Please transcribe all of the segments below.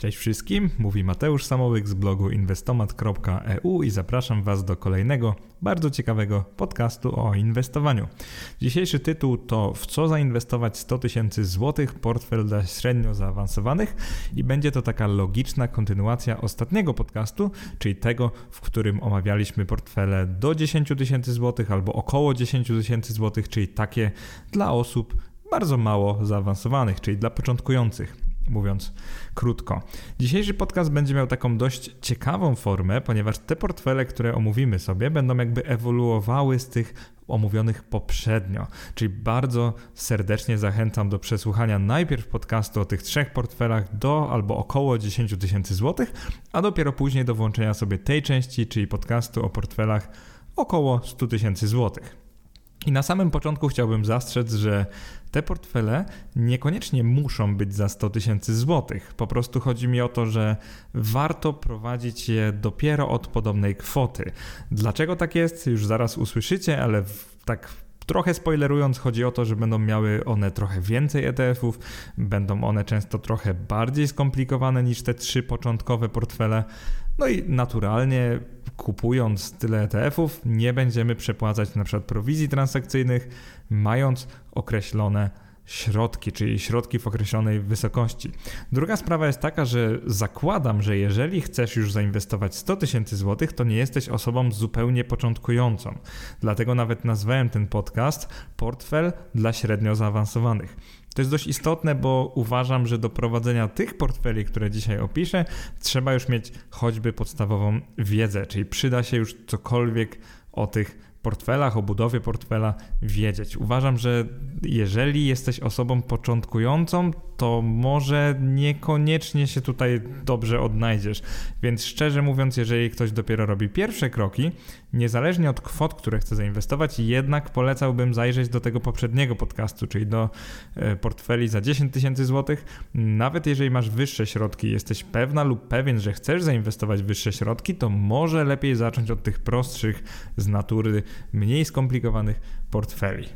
Cześć wszystkim, mówi Mateusz Samołyk z blogu inwestomat.eu i zapraszam Was do kolejnego bardzo ciekawego podcastu o inwestowaniu. Dzisiejszy tytuł to W co zainwestować 100 tysięcy złotych, portfel dla średnio zaawansowanych i będzie to taka logiczna kontynuacja ostatniego podcastu, czyli tego, w którym omawialiśmy portfele do 10 tysięcy złotych albo około 10 tysięcy złotych, czyli takie dla osób bardzo mało zaawansowanych, czyli dla początkujących mówiąc krótko. Dzisiejszy podcast będzie miał taką dość ciekawą formę, ponieważ te portfele, które omówimy sobie, będą jakby ewoluowały z tych omówionych poprzednio. Czyli bardzo serdecznie zachęcam do przesłuchania najpierw podcastu o tych trzech portfelach do albo około 10 tysięcy złotych, a dopiero później do włączenia sobie tej części, czyli podcastu o portfelach około 100 tysięcy złotych. I na samym początku chciałbym zastrzec, że te portfele niekoniecznie muszą być za 100 tysięcy złotych. Po prostu chodzi mi o to, że warto prowadzić je dopiero od podobnej kwoty. Dlaczego tak jest, już zaraz usłyszycie, ale tak Trochę spoilerując, chodzi o to, że będą miały one trochę więcej ETF-ów, będą one często trochę bardziej skomplikowane niż te trzy początkowe portfele. No i naturalnie kupując tyle ETF-ów nie będziemy przepłacać na przykład prowizji transakcyjnych, mając określone środki, czyli środki w określonej wysokości. Druga sprawa jest taka, że zakładam, że jeżeli chcesz już zainwestować 100 tysięcy złotych, to nie jesteś osobą zupełnie początkującą. Dlatego nawet nazwałem ten podcast Portfel dla średnio zaawansowanych. To jest dość istotne, bo uważam, że do prowadzenia tych portfeli, które dzisiaj opiszę, trzeba już mieć choćby podstawową wiedzę, czyli przyda się już cokolwiek o tych portfelach, o budowie portfela wiedzieć. Uważam, że jeżeli jesteś osobą początkującą, to może niekoniecznie się tutaj dobrze odnajdziesz. Więc szczerze mówiąc, jeżeli ktoś dopiero robi pierwsze kroki, niezależnie od kwot, które chce zainwestować, jednak polecałbym zajrzeć do tego poprzedniego podcastu, czyli do e, portfeli za 10 tysięcy złotych. Nawet jeżeli masz wyższe środki, jesteś pewna lub pewien, że chcesz zainwestować wyższe środki, to może lepiej zacząć od tych prostszych z natury, mniej skomplikowanych portfeli.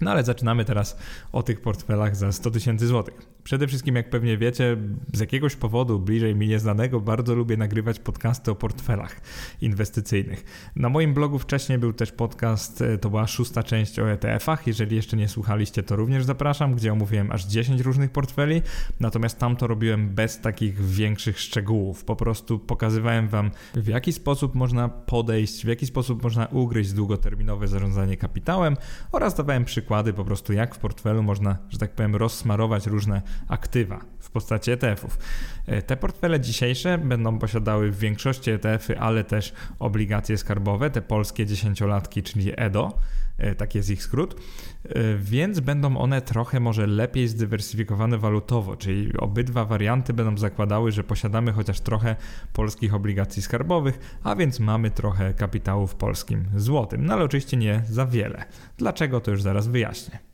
No ale zaczynamy teraz o tych portfelach za 100 tysięcy złotych. Przede wszystkim, jak pewnie wiecie, z jakiegoś powodu bliżej mi nieznanego bardzo lubię nagrywać podcasty o portfelach inwestycyjnych. Na moim blogu wcześniej był też podcast, e, to była szósta część o ETF-ach. Jeżeli jeszcze nie słuchaliście, to również zapraszam, gdzie omówiłem aż 10 różnych portfeli. Natomiast tam to robiłem bez takich większych szczegółów. Po prostu pokazywałem Wam, w jaki sposób można podejść, w jaki sposób można ugryźć długoterminowe zarządzanie kapitałem oraz dawałem przykłady po prostu, jak w portfelu można, że tak powiem, rozsmarować różne aktywa w postaci ETF-ów. E, te portfele dzisiejsze będą posiadały w większości ETF-y, ale też obligacje skarbowe, te polskie dziesięciolatki, czyli EDO, e, taki jest ich skrót, e, więc będą one trochę może lepiej zdywersyfikowane walutowo, czyli obydwa warianty będą zakładały, że posiadamy chociaż trochę polskich obligacji skarbowych, a więc mamy trochę kapitału w polskim złotym, no ale oczywiście nie za wiele. Dlaczego to już zaraz wyjaśnię.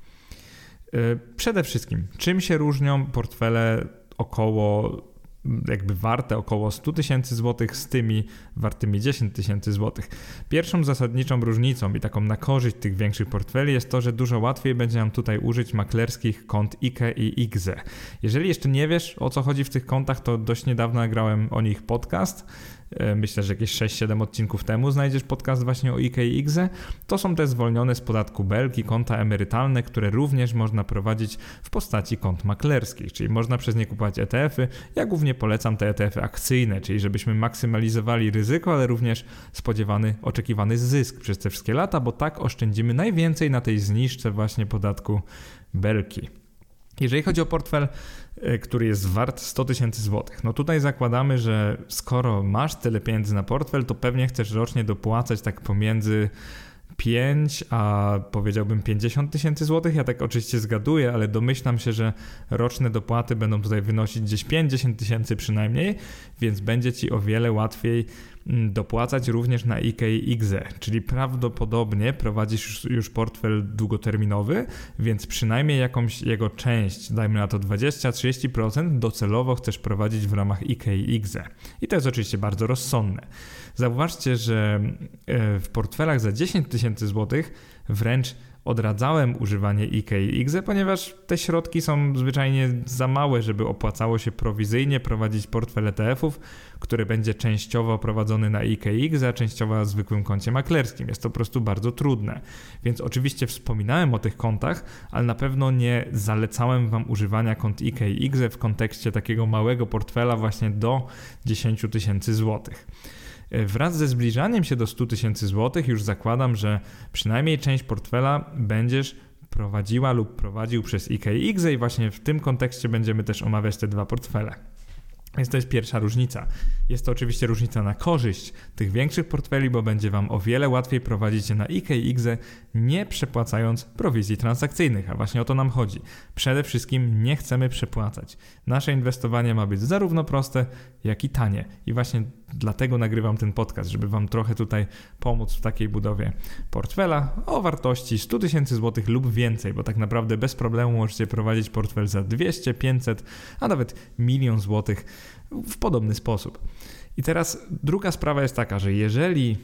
Y, przede wszystkim, czym się różnią portfele około jakby warte około 100 tysięcy złotych z tymi wartymi 10 tysięcy złotych. Pierwszą zasadniczą różnicą i taką na korzyść tych większych portfeli jest to, że dużo łatwiej będzie nam tutaj użyć maklerskich kont IKE i IGZE. Jeżeli jeszcze nie wiesz o co chodzi w tych kontach, to dość niedawno nagrałem o nich podcast E, myślę, że jakieś 6-7 odcinków temu znajdziesz podcast właśnie o IKE i IGZE. To są te zwolnione z podatku belki konta emerytalne, które również można prowadzić w postaci kont maklerskich, czyli można przez nie kupować ETF-y. Ja głównie polecam te ETF-y akcyjne, czyli żebyśmy maksymalizowali ryzyko, ale również spodziewany, oczekiwany zysk przez te wszystkie lata, bo tak oszczędzimy najwięcej na tej zniżce właśnie podatku belki. Jeżeli chodzi o portfel, e, który jest wart 100 tysięcy złotych, no tutaj zakładamy, że skoro masz tyle pieniędzy na portfel, to pewnie chcesz rocznie dopłacać tak pomiędzy 5, a powiedziałbym 50 tysięcy złotych. Ja tak oczywiście zgaduję, ale domyślam się, że roczne dopłaty będą tutaj wynosić gdzieś 50 tysięcy przynajmniej, więc będzie ci o wiele łatwiej dopłacać również na IKE i IGZE, czyli prawdopodobnie prowadzisz już portfel długoterminowy, więc przynajmniej jakąś jego część, dajmy na to 20-30% docelowo chcesz prowadzić w ramach IKE i IGZE. I to jest oczywiście bardzo rozsądne. Zauważcie, że e, w portfelach za 10 tysięcy złotych wręcz odradzałem używanie IKE i IGZE, ponieważ te środki są zwyczajnie za małe, żeby opłacało się prowizyjnie prowadzić portfel ETF-ów, który będzie częściowo prowadzony na IKX, a częściowo zwykłym koncie maklerskim. Jest to po prostu bardzo trudne. Więc oczywiście wspominałem o tych kontach, ale na pewno nie zalecałem Wam używania kont IKX w kontekście takiego małego portfela właśnie do 10 tysięcy złotych. Wraz ze zbliżaniem się do 100 tysięcy złotych już zakładam, że przynajmniej część portfela będziesz prowadziła lub prowadził przez IKX i właśnie w tym kontekście będziemy też omawiać te dwa portfele. Więc to jest pierwsza różnica. Jest to oczywiście różnica na korzyść tych większych portfeli, bo będzie Wam o wiele łatwiej prowadzić je na IKX, nie przepłacając prowizji transakcyjnych, a właśnie o to nam chodzi. Przede wszystkim nie chcemy przepłacać. Nasze inwestowanie ma być zarówno proste, jak i tanie. I właśnie dlatego nagrywam ten podcast, żeby Wam trochę tutaj pomóc w takiej budowie portfela o wartości 100 tysięcy złotych lub więcej, bo tak naprawdę bez problemu możecie prowadzić portfel za 200, 500, a nawet milion złotych w podobny sposób. I teraz druga sprawa jest taka, że jeżeli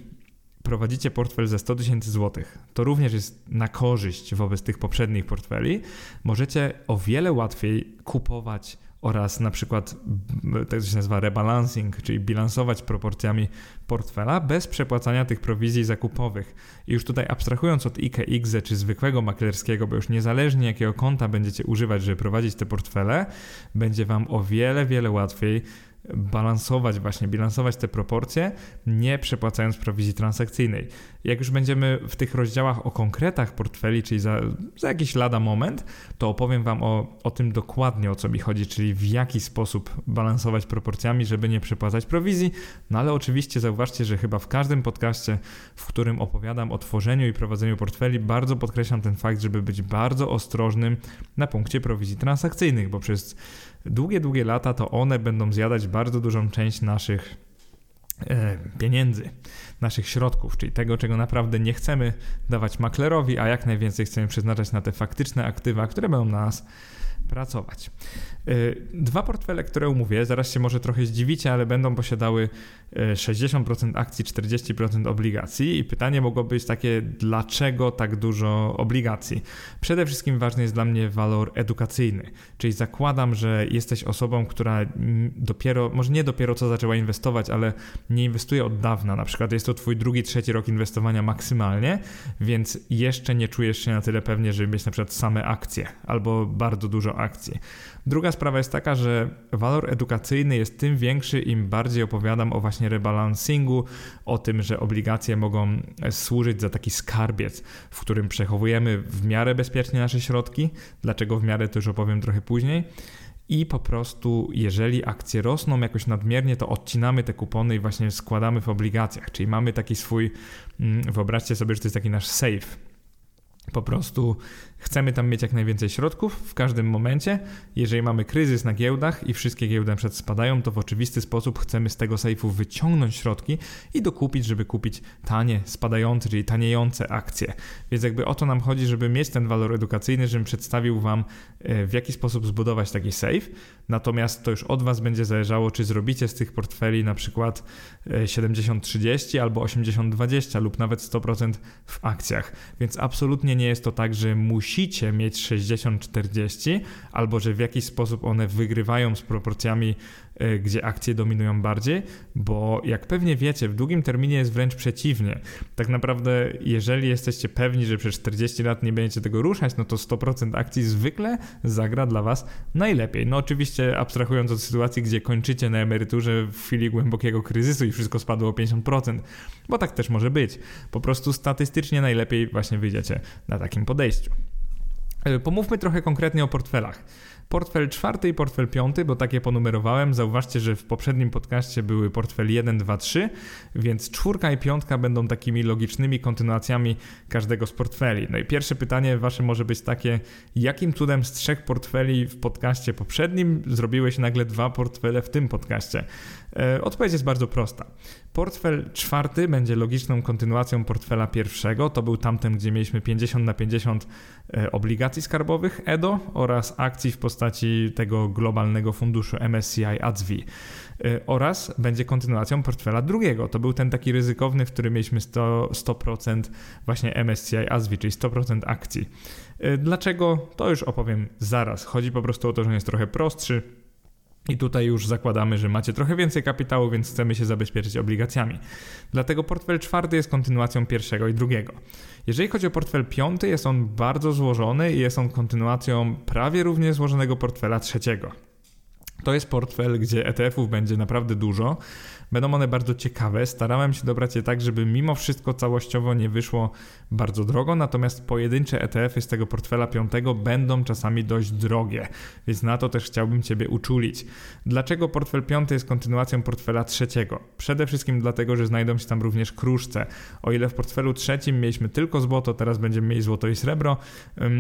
prowadzicie portfel za 100 tysięcy złotych, to również jest na korzyść wobec tych poprzednich portfeli. Możecie o wiele łatwiej kupować oraz na przykład tak się nazywa rebalancing, czyli bilansować proporcjami portfela bez przepłacania tych prowizji zakupowych. I już tutaj abstrahując od IKX czy zwykłego maklerskiego, bo już niezależnie jakiego konta będziecie używać, żeby prowadzić te portfele, będzie Wam o wiele, wiele łatwiej balansować właśnie, bilansować te proporcje, nie przepłacając prowizji transakcyjnej. Jak już będziemy w tych rozdziałach o konkretach portfeli, czyli za, za jakiś lada moment, to opowiem Wam o, o tym dokładnie, o co mi chodzi, czyli w jaki sposób balansować proporcjami, żeby nie przepłacać prowizji. No ale oczywiście zauważcie, że chyba w każdym podcaście, w którym opowiadam o tworzeniu i prowadzeniu portfeli, bardzo podkreślam ten fakt, żeby być bardzo ostrożnym na punkcie prowizji transakcyjnych, bo przez długie, długie lata to one będą zjadać bardzo dużą część naszych e, pieniędzy, naszych środków, czyli tego, czego naprawdę nie chcemy dawać maklerowi, a jak najwięcej chcemy przeznaczać na te faktyczne aktywa, które będą na nas pracować. Y, dwa portfele, które umówię, zaraz się może trochę zdziwicie, ale będą posiadały 60% y, akcji, 40% obligacji i pytanie mogło być takie, dlaczego tak dużo obligacji? Przede wszystkim ważny jest dla mnie walor edukacyjny, czyli zakładam, że jesteś osobą, która dopiero, może nie dopiero co zaczęła inwestować, ale nie inwestuje od dawna, na przykład jest to twój drugi, trzeci rok inwestowania maksymalnie, więc jeszcze nie czujesz się na tyle pewnie, żeby mieć na przykład same akcje albo bardzo dużo akcji. Druga sprawa jest taka, że walor edukacyjny jest tym większy, im bardziej opowiadam o właśnie rebalancingu, o tym, że obligacje mogą służyć za taki skarbiec, w którym przechowujemy w miarę bezpiecznie nasze środki. Dlaczego w miarę to już opowiem trochę później. I po prostu, jeżeli akcje rosną jakoś nadmiernie, to odcinamy te kupony i właśnie składamy w obligacjach. Czyli mamy taki swój, mm, wyobraźcie sobie, że to jest taki nasz safe. Po prostu Chcemy tam mieć jak najwięcej środków w każdym momencie. Jeżeli mamy kryzys na giełdach i wszystkie giełdy przed spadają, to w oczywisty sposób chcemy z tego sejfu wyciągnąć środki i dokupić, żeby kupić tanie, spadające, czyli taniejące akcje. Więc jakby o to nam chodzi, żeby mieć ten walor edukacyjny, żebym przedstawił Wam e, w jaki sposób zbudować taki safe. Natomiast to już od Was będzie zależało, czy zrobicie z tych portfeli na przykład 70-30 e, albo 80-20 lub nawet 100% w akcjach. Więc absolutnie nie jest to tak, że musi musicie mieć 60-40, albo że w jakiś sposób one wygrywają z proporcjami, e, gdzie akcje dominują bardziej, bo jak pewnie wiecie, w długim terminie jest wręcz przeciwnie. Tak naprawdę, jeżeli jesteście pewni, że przez 40 lat nie będziecie tego ruszać, no to 100% akcji zwykle zagra dla Was najlepiej. No oczywiście abstrahując od sytuacji, gdzie kończycie na emeryturze w chwili głębokiego kryzysu i wszystko spadło o 50%, bo tak też może być. Po prostu statystycznie najlepiej właśnie wyjdziecie na takim podejściu. E, pomówmy trochę konkretnie o portfelach. Portfel czwarty i portfel piąty, bo takie ponumerowałem. Zauważcie, że w poprzednim podcaście były portfel 1, 2, 3, więc czwórka i piątka będą takimi logicznymi kontynuacjami każdego z portfeli. No i pierwsze pytanie wasze może być takie, jakim cudem z trzech portfeli w podcaście poprzednim zrobiłeś nagle dwa portfele w tym podcaście? E, odpowiedź jest bardzo prosta. Portfel czwarty będzie logiczną kontynuacją portfela pierwszego. To był tamten, gdzie mieliśmy 50 na 50 e, obligacji skarbowych EDO oraz akcji w postaci tego globalnego funduszu MSCI ADSV oraz będzie kontynuacją portfela drugiego. To był ten taki ryzykowny, w którym mieliśmy 100%, 100% właśnie MSCI ASV, czyli 100% akcji. Dlaczego? To już opowiem zaraz. Chodzi po prostu o to, że on jest trochę prostszy, i tutaj już zakładamy, że macie trochę więcej kapitału, więc chcemy się zabezpieczyć obligacjami. Dlatego portfel czwarty jest kontynuacją pierwszego i drugiego. Jeżeli chodzi o portfel piąty, jest on bardzo złożony i jest on kontynuacją prawie równie złożonego portfela trzeciego. To jest portfel, gdzie ETF-ów będzie naprawdę dużo. Będą one bardzo ciekawe. Starałem się dobrać je tak, żeby mimo wszystko całościowo nie wyszło bardzo drogo, natomiast pojedyncze ETF-y z tego portfela piątego będą czasami dość drogie, więc na to też chciałbym Ciebie uczulić. Dlaczego portfel piąty jest kontynuacją portfela trzeciego? Przede wszystkim dlatego, że znajdą się tam również kruszce. O ile w portfelu trzecim mieliśmy tylko złoto, teraz będziemy mieli złoto i srebro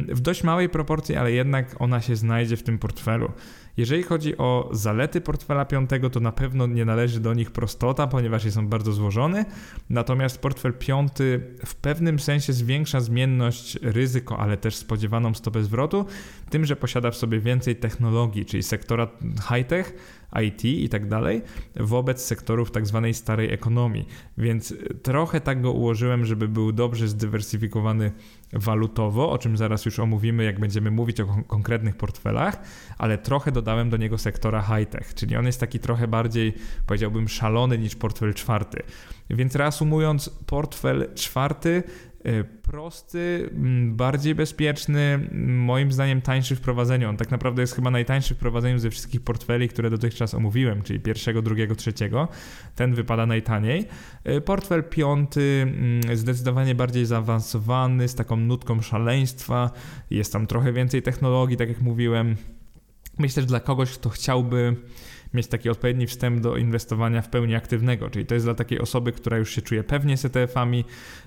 w dość małej proporcji, ale jednak ona się znajdzie w tym portfelu. Jeżeli chodzi o zalety portfela piątego, to na pewno nie należy do nich prostota, ponieważ jest on bardzo złożony. Natomiast portfel piąty w pewnym sensie zwiększa zmienność ryzyko, ale też spodziewaną stopę zwrotu, tym, że posiada w sobie więcej technologii, czyli sektora high-tech, IT i tak dalej, wobec sektorów tak zwanej starej ekonomii. Więc trochę tak go ułożyłem, żeby był dobrze zdywersyfikowany walutowo, o czym zaraz już omówimy, jak będziemy mówić o konkretnych portfelach, ale trochę dodałem do niego sektora high-tech, czyli on jest taki trochę bardziej, powiedziałbym, szalony niż portfel czwarty. Więc reasumując, portfel czwarty Y, prosty, mm, bardziej bezpieczny, moim zdaniem tańszy w prowadzeniu. On tak naprawdę jest chyba najtańszy w prowadzeniu ze wszystkich portfeli, które dotychczas omówiłem, czyli pierwszego, drugiego, trzeciego. Ten wypada najtaniej. Y, portfel piąty, mm, zdecydowanie bardziej zaawansowany, z taką nutką szaleństwa. Jest tam trochę więcej technologii, tak jak mówiłem. Myślę, że dla kogoś, kto chciałby mieć taki odpowiedni wstęp do inwestowania w pełni aktywnego, czyli to jest dla takiej osoby, która już się czuje pewnie z ETF-ami,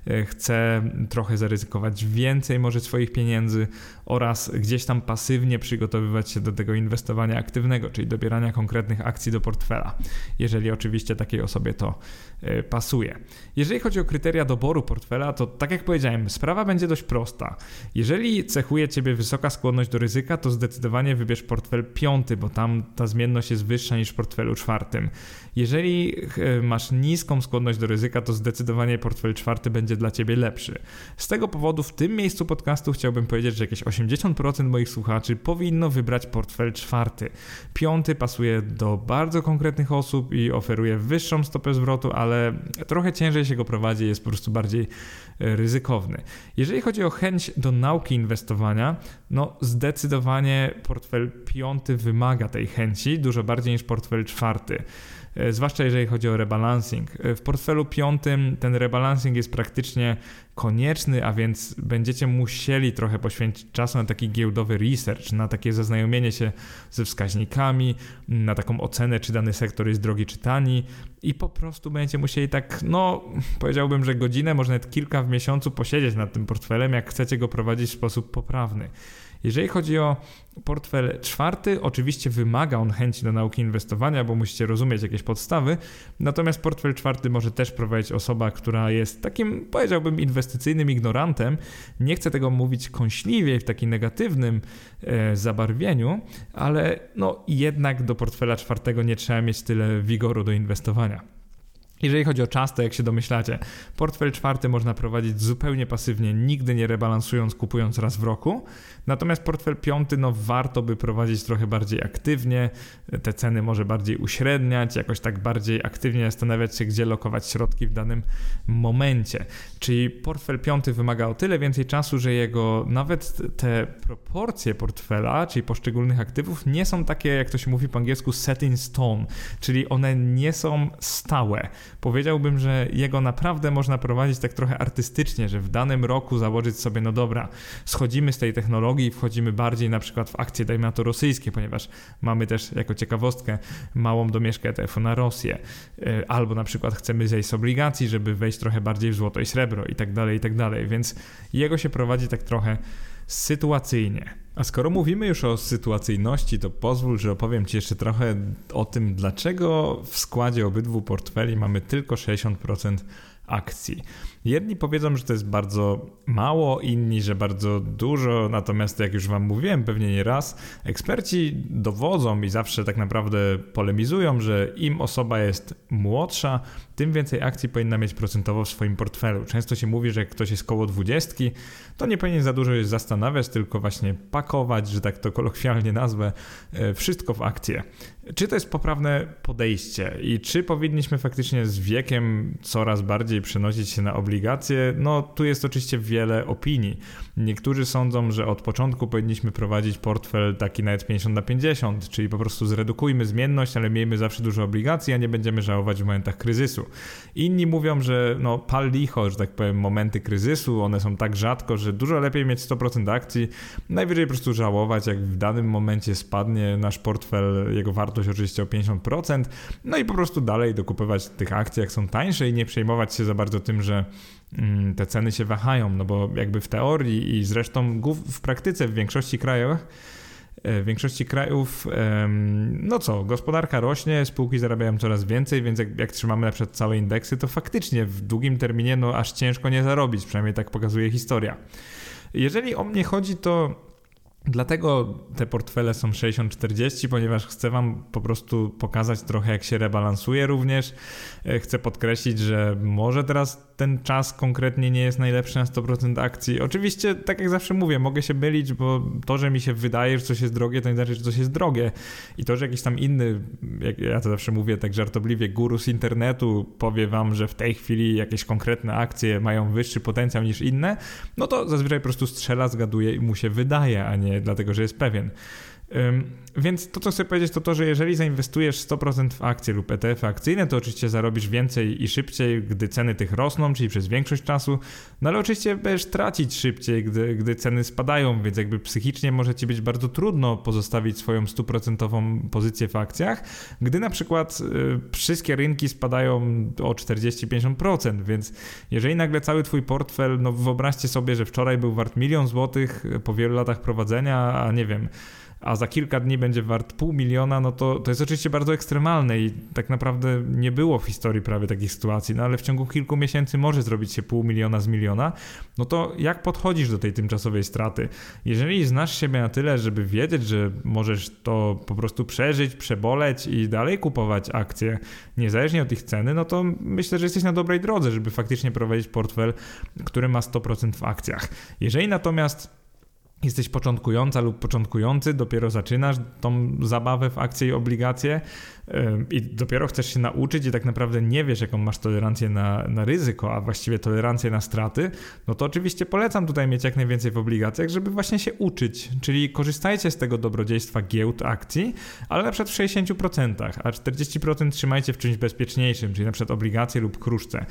e, chce trochę zaryzykować więcej może swoich pieniędzy oraz gdzieś tam pasywnie przygotowywać się do tego inwestowania aktywnego, czyli dobierania konkretnych akcji do portfela, jeżeli oczywiście takiej osobie to e, pasuje. Jeżeli chodzi o kryteria doboru portfela, to tak jak powiedziałem, sprawa będzie dość prosta. Jeżeli cechuje Ciebie wysoka skłonność do ryzyka, to zdecydowanie wybierz portfel piąty, bo tam ta zmienność jest wyższa niż w portfelu czwartym. Jeżeli e, masz niską skłonność do ryzyka, to zdecydowanie portfel czwarty będzie dla ciebie lepszy. Z tego powodu w tym miejscu podcastu chciałbym powiedzieć, że jakieś 80% moich słuchaczy powinno wybrać portfel czwarty. Piąty pasuje do bardzo konkretnych osób i oferuje wyższą stopę zwrotu, ale trochę ciężej się go prowadzi, jest po prostu bardziej e, ryzykowny. Jeżeli chodzi o chęć do nauki inwestowania, no zdecydowanie portfel piąty wymaga tej chęci dużo bardziej niż portfel czwarty. E, zwłaszcza jeżeli chodzi o rebalancing. E, w portfelu piątym ten rebalancing jest praktycznie konieczny, a więc będziecie musieli trochę poświęcić czasu na taki giełdowy research, na takie zaznajomienie się ze wskaźnikami, na taką ocenę, czy dany sektor jest drogi czy tani i po prostu będziecie musieli tak, no powiedziałbym, że godzinę, może nawet kilka w miesiącu posiedzieć nad tym portfelem, jak chcecie go prowadzić w sposób poprawny. Jeżeli chodzi o portfel czwarty, oczywiście wymaga on chęci do nauki inwestowania, bo musicie rozumieć jakieś podstawy, natomiast portfel czwarty może też prowadzić osoba, która jest takim, powiedziałbym, inwestycyjnym ignorantem. Nie chcę tego mówić kąśliwie w takim negatywnym e, zabarwieniu, ale no jednak do portfela czwartego nie trzeba mieć tyle wigoru do inwestowania. Jeżeli chodzi o czas, to jak się domyślacie, portfel czwarty można prowadzić zupełnie pasywnie, nigdy nie rebalansując, kupując raz w roku. Natomiast portfel piąty, no warto by prowadzić trochę bardziej aktywnie, te ceny może bardziej uśredniać, jakoś tak bardziej aktywnie zastanawiać się, gdzie lokować środki w danym momencie. Czyli portfel piąty wymaga o tyle więcej czasu, że jego nawet te proporcje portfela, czyli poszczególnych aktywów, nie są takie, jak to się mówi po angielsku, set in stone, czyli one nie są stałe powiedziałbym, że jego naprawdę można prowadzić tak trochę artystycznie, że w danym roku założyć sobie, no dobra, schodzimy z tej technologii i wchodzimy bardziej na przykład w akcje, dajmy na to rosyjskie, ponieważ mamy też jako ciekawostkę małą domieszkę ETF-u na Rosję, y, albo na przykład chcemy zejść z obligacji, żeby wejść trochę bardziej w złoto i srebro i tak dalej, i tak dalej, więc jego się prowadzi tak trochę sytuacyjnie. A skoro mówimy już o sytuacyjności, to pozwól, że opowiem Ci jeszcze trochę o tym, dlaczego w składzie obydwu portfeli mamy tylko 60% akcji. Jedni powiedzą, że to jest bardzo mało, inni, że bardzo dużo, natomiast jak już Wam mówiłem pewnie nie raz, eksperci dowodzą i zawsze tak naprawdę polemizują, że im osoba jest młodsza, tym więcej akcji powinna mieć procentowo w swoim portfelu. Często się mówi, że jak ktoś jest koło dwudziestki, to nie powinien za dużo się zastanawiać, tylko właśnie pakować, że tak to kolokwialnie nazwę, e, wszystko w akcje. Czy to jest poprawne podejście i czy powinniśmy faktycznie z wiekiem coraz bardziej przenosić się na obligacje? No, tu jest oczywiście wiele opinii. Niektórzy sądzą, że od początku powinniśmy prowadzić portfel taki nawet 50 na 50, czyli po prostu zredukujmy zmienność, ale miejmy zawsze dużo obligacji, a nie będziemy żałować w momentach kryzysu. Inni mówią, że no, pal licho, że tak powiem, momenty kryzysu, one są tak rzadko, że dużo lepiej mieć 100% akcji, najwyżej po prostu żałować, jak w danym momencie spadnie nasz portfel, jego wartość oczywiście o 50%, no i po prostu dalej dokupywać tych akcji, jak są tańsze i nie przejmować się za bardzo tym, że mm, te ceny się wahają, no bo jakby w teorii i zresztą w praktyce w większości krajów e, w większości krajów, no co, gospodarka rośnie, spółki zarabiają coraz więcej, więc jak, jak, trzymamy na przykład całe indeksy, to faktycznie w długim terminie no aż ciężko nie zarobić, przynajmniej tak pokazuje historia. Jeżeli o mnie chodzi, to Dlatego te portfele są 60-40, ponieważ chcę Wam po prostu pokazać trochę, jak się rebalansuje również. E, chcę podkreślić, że może teraz ten czas konkretnie nie jest najlepszy na 100% akcji. Oczywiście, tak jak zawsze mówię, mogę się mylić, bo to, że mi się wydaje, że coś jest drogie, to nie znaczy, że coś jest drogie. I to, że jakiś tam inny, jak ja to zawsze mówię tak żartobliwie, guru z internetu powie Wam, że w tej chwili jakieś konkretne akcje mają wyższy potencjał niż inne, no to zazwyczaj po prostu strzela, zgaduje i mu się wydaje, a nie dlatego, że jest pewien. Więc to, co chcę powiedzieć, to to, że jeżeli zainwestujesz 100% w akcje lub ETF akcyjne, to oczywiście zarobisz więcej i szybciej, gdy ceny tych rosną, czyli przez większość czasu, no ale oczywiście będziesz tracić szybciej, gdy, gdy ceny spadają, więc jakby psychicznie może ci być bardzo trudno pozostawić swoją 100% pozycję w akcjach, gdy na przykład y, wszystkie rynki spadają o 40-50%, więc jeżeli nagle cały twój portfel, no wyobraźcie sobie, że wczoraj był wart milion złotych po wielu latach prowadzenia, a nie wiem, a za kilka dni będzie wart pół miliona, no to, to jest oczywiście bardzo ekstremalne i tak naprawdę nie było w historii prawie takich sytuacji, no ale w ciągu kilku miesięcy może zrobić się pół miliona z miliona, no to jak podchodzisz do tej tymczasowej straty? Jeżeli znasz siebie na tyle, żeby wiedzieć, że możesz to po prostu przeżyć, przeboleć i dalej kupować akcje, niezależnie od ich ceny, no to myślę, że jesteś na dobrej drodze, żeby faktycznie prowadzić portfel, który ma 100% w akcjach. Jeżeli natomiast jesteś początkująca lub początkujący, dopiero zaczynasz tą zabawę w akcje i obligacje, i dopiero chcesz się nauczyć i tak naprawdę nie wiesz, jaką masz tolerancję na, na ryzyko, a właściwie tolerancję na straty, no to oczywiście polecam tutaj mieć jak najwięcej w obligacjach, żeby właśnie się uczyć. Czyli korzystajcie z tego dobrodziejstwa giełd akcji, ale na przykład w 60%, a 40% trzymajcie w czymś bezpieczniejszym, czyli na przykład obligacje lub kruszce.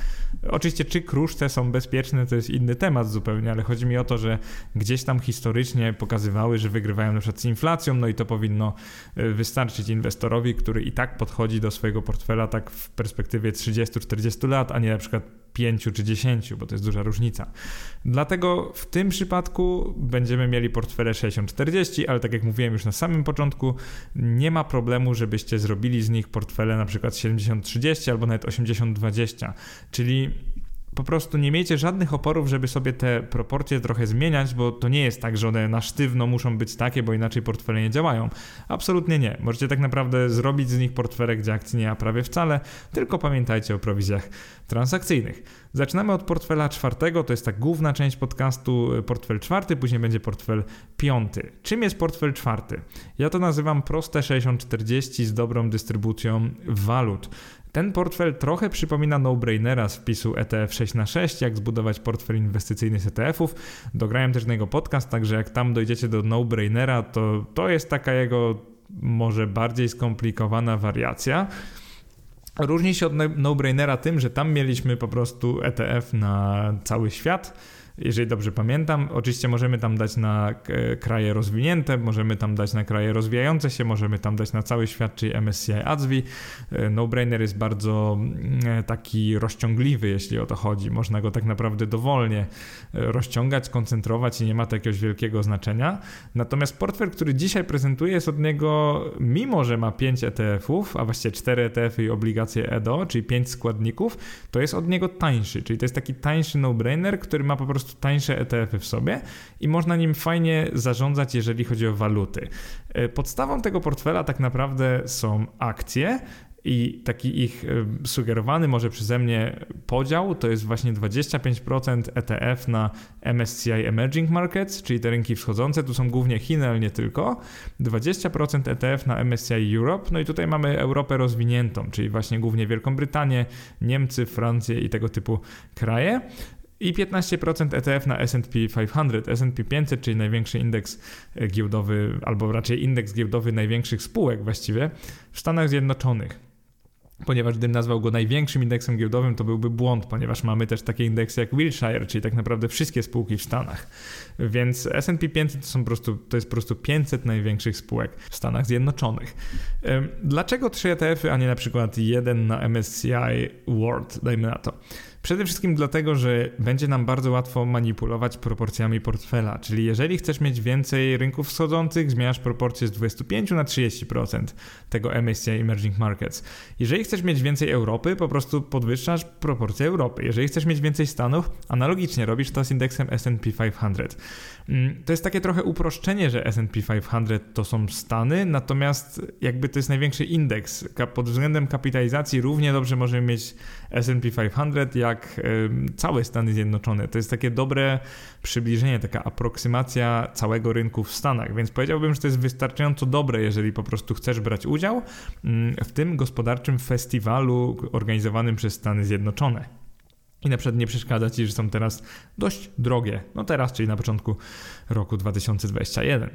Oczywiście, czy kruszce są bezpieczne, to jest inny temat zupełnie, ale chodzi mi o to, że gdzieś tam historycznie pokazywały, że wygrywają na przykład z inflacją, no i to powinno e, wystarczyć inwestorowi, który i tak tak podchodzi do swojego portfela tak w perspektywie 30-40 lat, a nie na przykład 5 czy 10, bo to jest duża różnica. Dlatego w tym przypadku będziemy mieli portfele 60-40, ale tak jak mówiłem już na samym początku, nie ma problemu, żebyście zrobili z nich portfele na przykład 70-30 albo nawet 80-20, czyli po prostu nie miejcie żadnych oporów, żeby sobie te proporcje trochę zmieniać, bo to nie jest tak, że one na sztywno muszą być takie, bo inaczej portfele nie działają. Absolutnie nie. Możecie tak naprawdę zrobić z nich portfele, gdzie akcji nie ma prawie wcale, tylko pamiętajcie o prowizjach transakcyjnych. Zaczynamy od portfela czwartego, to jest ta główna część podcastu, portfel czwarty, później będzie portfel piąty. Czym jest portfel czwarty? Ja to nazywam proste 60-40 z dobrą dystrybucją walut. Ten portfel trochę przypomina no-brainera z wpisu ETF 6 na 6 jak zbudować portfel inwestycyjny z ETF-ów. Dograłem też na jego podcast, także jak tam dojdziecie do no-brainera, to to jest taka jego może bardziej skomplikowana wariacja. Różni się od no-brainera tym, że tam mieliśmy po prostu ETF na cały świat jeżeli dobrze pamiętam. Oczywiście możemy tam dać na kraje rozwinięte, możemy tam dać na kraje rozwijające się, możemy tam dać na cały świat, czyli MSCI ADSVI. No-brainer jest bardzo mm, taki rozciągliwy, jeśli o to chodzi. Można go tak naprawdę dowolnie rozciągać, koncentrować i nie ma to jakiegoś wielkiego znaczenia. Natomiast portfel, który dzisiaj prezentuję, jest od niego, mimo że ma 5 ETF-ów, a właściwie 4 ETF-y i obligacje EDO, czyli 5 składników, to jest od niego tańszy. Czyli to jest taki tańszy no-brainer, który ma po prostu tańsze ETF-y w sobie i można nim fajnie zarządzać, jeżeli chodzi o waluty. E, podstawą tego portfela tak naprawdę są akcje, i taki ich y, sugerowany może przeze mnie podział to jest właśnie 25% ETF na MSCI Emerging Markets, czyli te rynki wschodzące, tu są głównie Chiny, ale nie tylko, 20% ETF na MSCI Europe, no i tutaj mamy Europę rozwiniętą, czyli właśnie głównie Wielką Brytanię, Niemcy, Francję i tego typu kraje i 15% ETF na S&P 500. S&P 500, czyli największy indeks giełdowy, albo raczej indeks giełdowy największych spółek właściwie w Stanach Zjednoczonych ponieważ gdybym nazwał go największym indeksem giełdowym, to byłby błąd, ponieważ mamy też takie indeksy jak Wilshire, czyli tak naprawdę wszystkie spółki w Stanach. Więc S&P 500 to, są po prostu, to jest po prostu 500 największych spółek w Stanach Zjednoczonych. Dlaczego trzy ETF-y, a nie na przykład jeden na MSCI World, dajmy na to? Przede wszystkim dlatego, że będzie nam bardzo łatwo manipulować proporcjami portfela, czyli jeżeli chcesz mieć więcej rynków wschodzących, zmieniasz proporcje z 25 na 30% tego MSCI Emerging Markets. Jeżeli chcesz mieć więcej Europy, po prostu podwyższasz proporcje Europy. Jeżeli chcesz mieć więcej Stanów, analogicznie robisz to z indeksem S&P 500. Mm, to jest takie trochę uproszczenie, że S&P 500 to są Stany, natomiast jakby to jest największy indeks. Pod względem kapitalizacji równie dobrze możemy mieć S&P 500 jak całe Stany Zjednoczone. To jest takie dobre przybliżenie, taka aproksymacja całego rynku w Stanach, więc powiedziałbym, że to jest wystarczająco dobre, jeżeli po prostu chcesz brać udział mm, w tym gospodarczym festiwalu organizowanym przez Stany Zjednoczone i na przykład nie przeszkadza ci, że są teraz dość drogie. No teraz, czyli na początku roku 2021.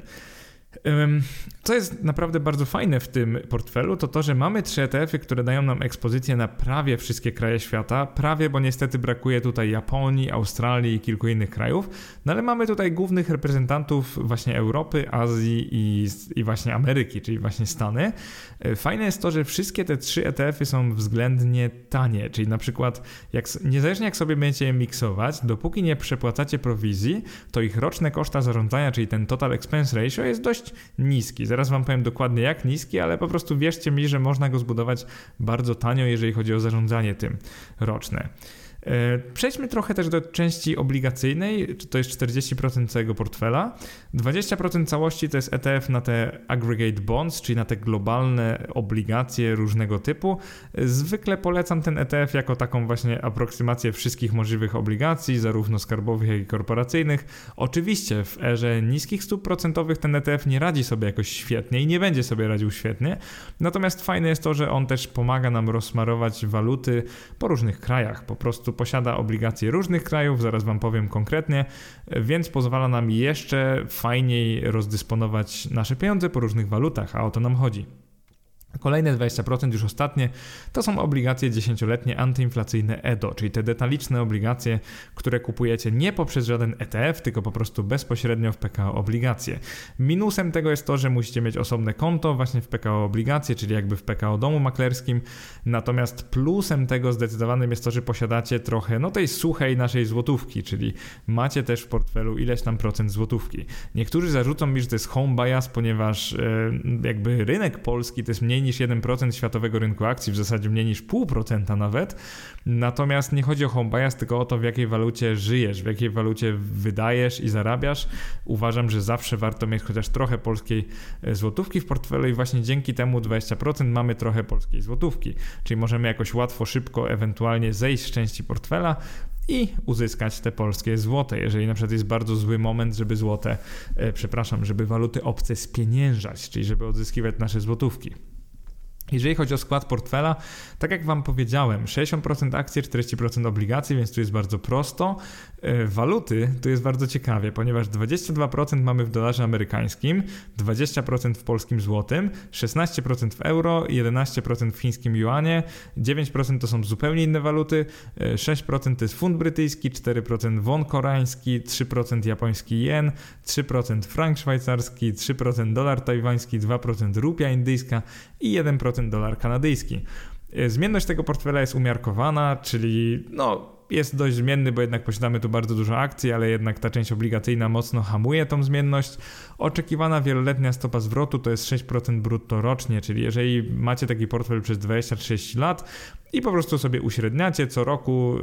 Co jest naprawdę bardzo fajne w tym portfelu, to to, że mamy trzy ETF-y, które dają nam ekspozycję na prawie wszystkie kraje świata. Prawie, bo niestety brakuje tutaj Japonii, Australii i kilku innych krajów. No ale mamy tutaj głównych reprezentantów właśnie Europy, Azji i, i właśnie Ameryki, czyli właśnie Stany. E, fajne jest to, że wszystkie te trzy ETF-y są względnie tanie, czyli na przykład jak, niezależnie jak sobie będziecie je miksować, dopóki nie przepłacacie prowizji, to ich roczne koszta zarządzania, czyli ten total expense ratio jest dość dość niski. Zaraz Wam powiem dokładnie jak niski, ale po prostu wierzcie mi, że można go zbudować bardzo tanio, jeżeli chodzi o zarządzanie tym roczne. E, przejdźmy trochę też do części obligacyjnej, to jest 40% całego portfela. 20% całości to jest ETF na te aggregate bonds, czyli na te globalne obligacje różnego typu. Zwykle polecam ten ETF jako taką właśnie aproksymację wszystkich możliwych obligacji, zarówno skarbowych, jak i korporacyjnych. Oczywiście w erze niskich stóp procentowych ten ETF nie radzi sobie jakoś świetnie i nie będzie sobie radził świetnie. Natomiast fajne jest to, że on też pomaga nam rozsmarować waluty po różnych krajach. Po prostu prostu posiada obligacje różnych krajów, zaraz Wam powiem konkretnie, więc pozwala nam jeszcze fajniej rozdysponować nasze pieniądze po różnych walutach, a o to nam chodzi. Kolejne 20%, już ostatnie, to są obligacje dziesięcioletnie antyinflacyjne EDO, czyli te detaliczne obligacje, które kupujecie nie poprzez żaden ETF, tylko po prostu bezpośrednio w PKO obligacje. Minusem tego jest to, że musicie mieć osobne konto właśnie w PKO obligacje, czyli jakby w PKO domu maklerskim. Natomiast plusem tego zdecydowanym jest to, że posiadacie trochę no tej suchej naszej złotówki, czyli macie też w portfelu ileś tam procent złotówki. Niektórzy zarzucą mi, że to jest home bias, ponieważ e, jakby rynek polski to jest mniej mniej niż 1% światowego rynku akcji, w zasadzie mniej niż 0,5% nawet. Natomiast nie chodzi o home bias, tylko o to, w jakiej walucie żyjesz, w jakiej walucie wydajesz i zarabiasz. Uważam, że zawsze warto mieć chociaż trochę polskiej e, złotówki w portfelu i właśnie dzięki temu 20% mamy trochę polskiej złotówki. Czyli możemy jakoś łatwo, szybko, ewentualnie zejść z części portfela, i uzyskać te polskie złote. Jeżeli na przykład jest bardzo zły moment, żeby złote, e, przepraszam, żeby waluty obce spieniężać, czyli żeby odzyskiwać nasze złotówki. Jeżeli chodzi o skład portfela, tak jak Wam powiedziałem, 60% akcji, 40% obligacji, więc tu jest bardzo prosto. E, waluty tu jest bardzo ciekawie, ponieważ 22% mamy w dolarze amerykańskim, 20% w polskim złotym, 16% w euro, 11% w chińskim juanie, 9% to są zupełnie inne waluty, 6% e, to jest funt brytyjski, 4% won koreański, 3% japoński jen, 3% frank szwajcarski, 3% dolar tajwański, 2% rupia indyjska i 1% dolar kanadyjski. E, zmienność tego portfela jest umiarkowana, czyli no jest dość zmienny, bo jednak posiadamy tu bardzo dużo akcji, ale jednak ta część obligacyjna mocno hamuje tą zmienność. Oczekiwana wieloletnia stopa zwrotu to jest 6% brutto rocznie, czyli jeżeli macie taki portfel przez 26 lat, i po prostu sobie uśredniacie co roku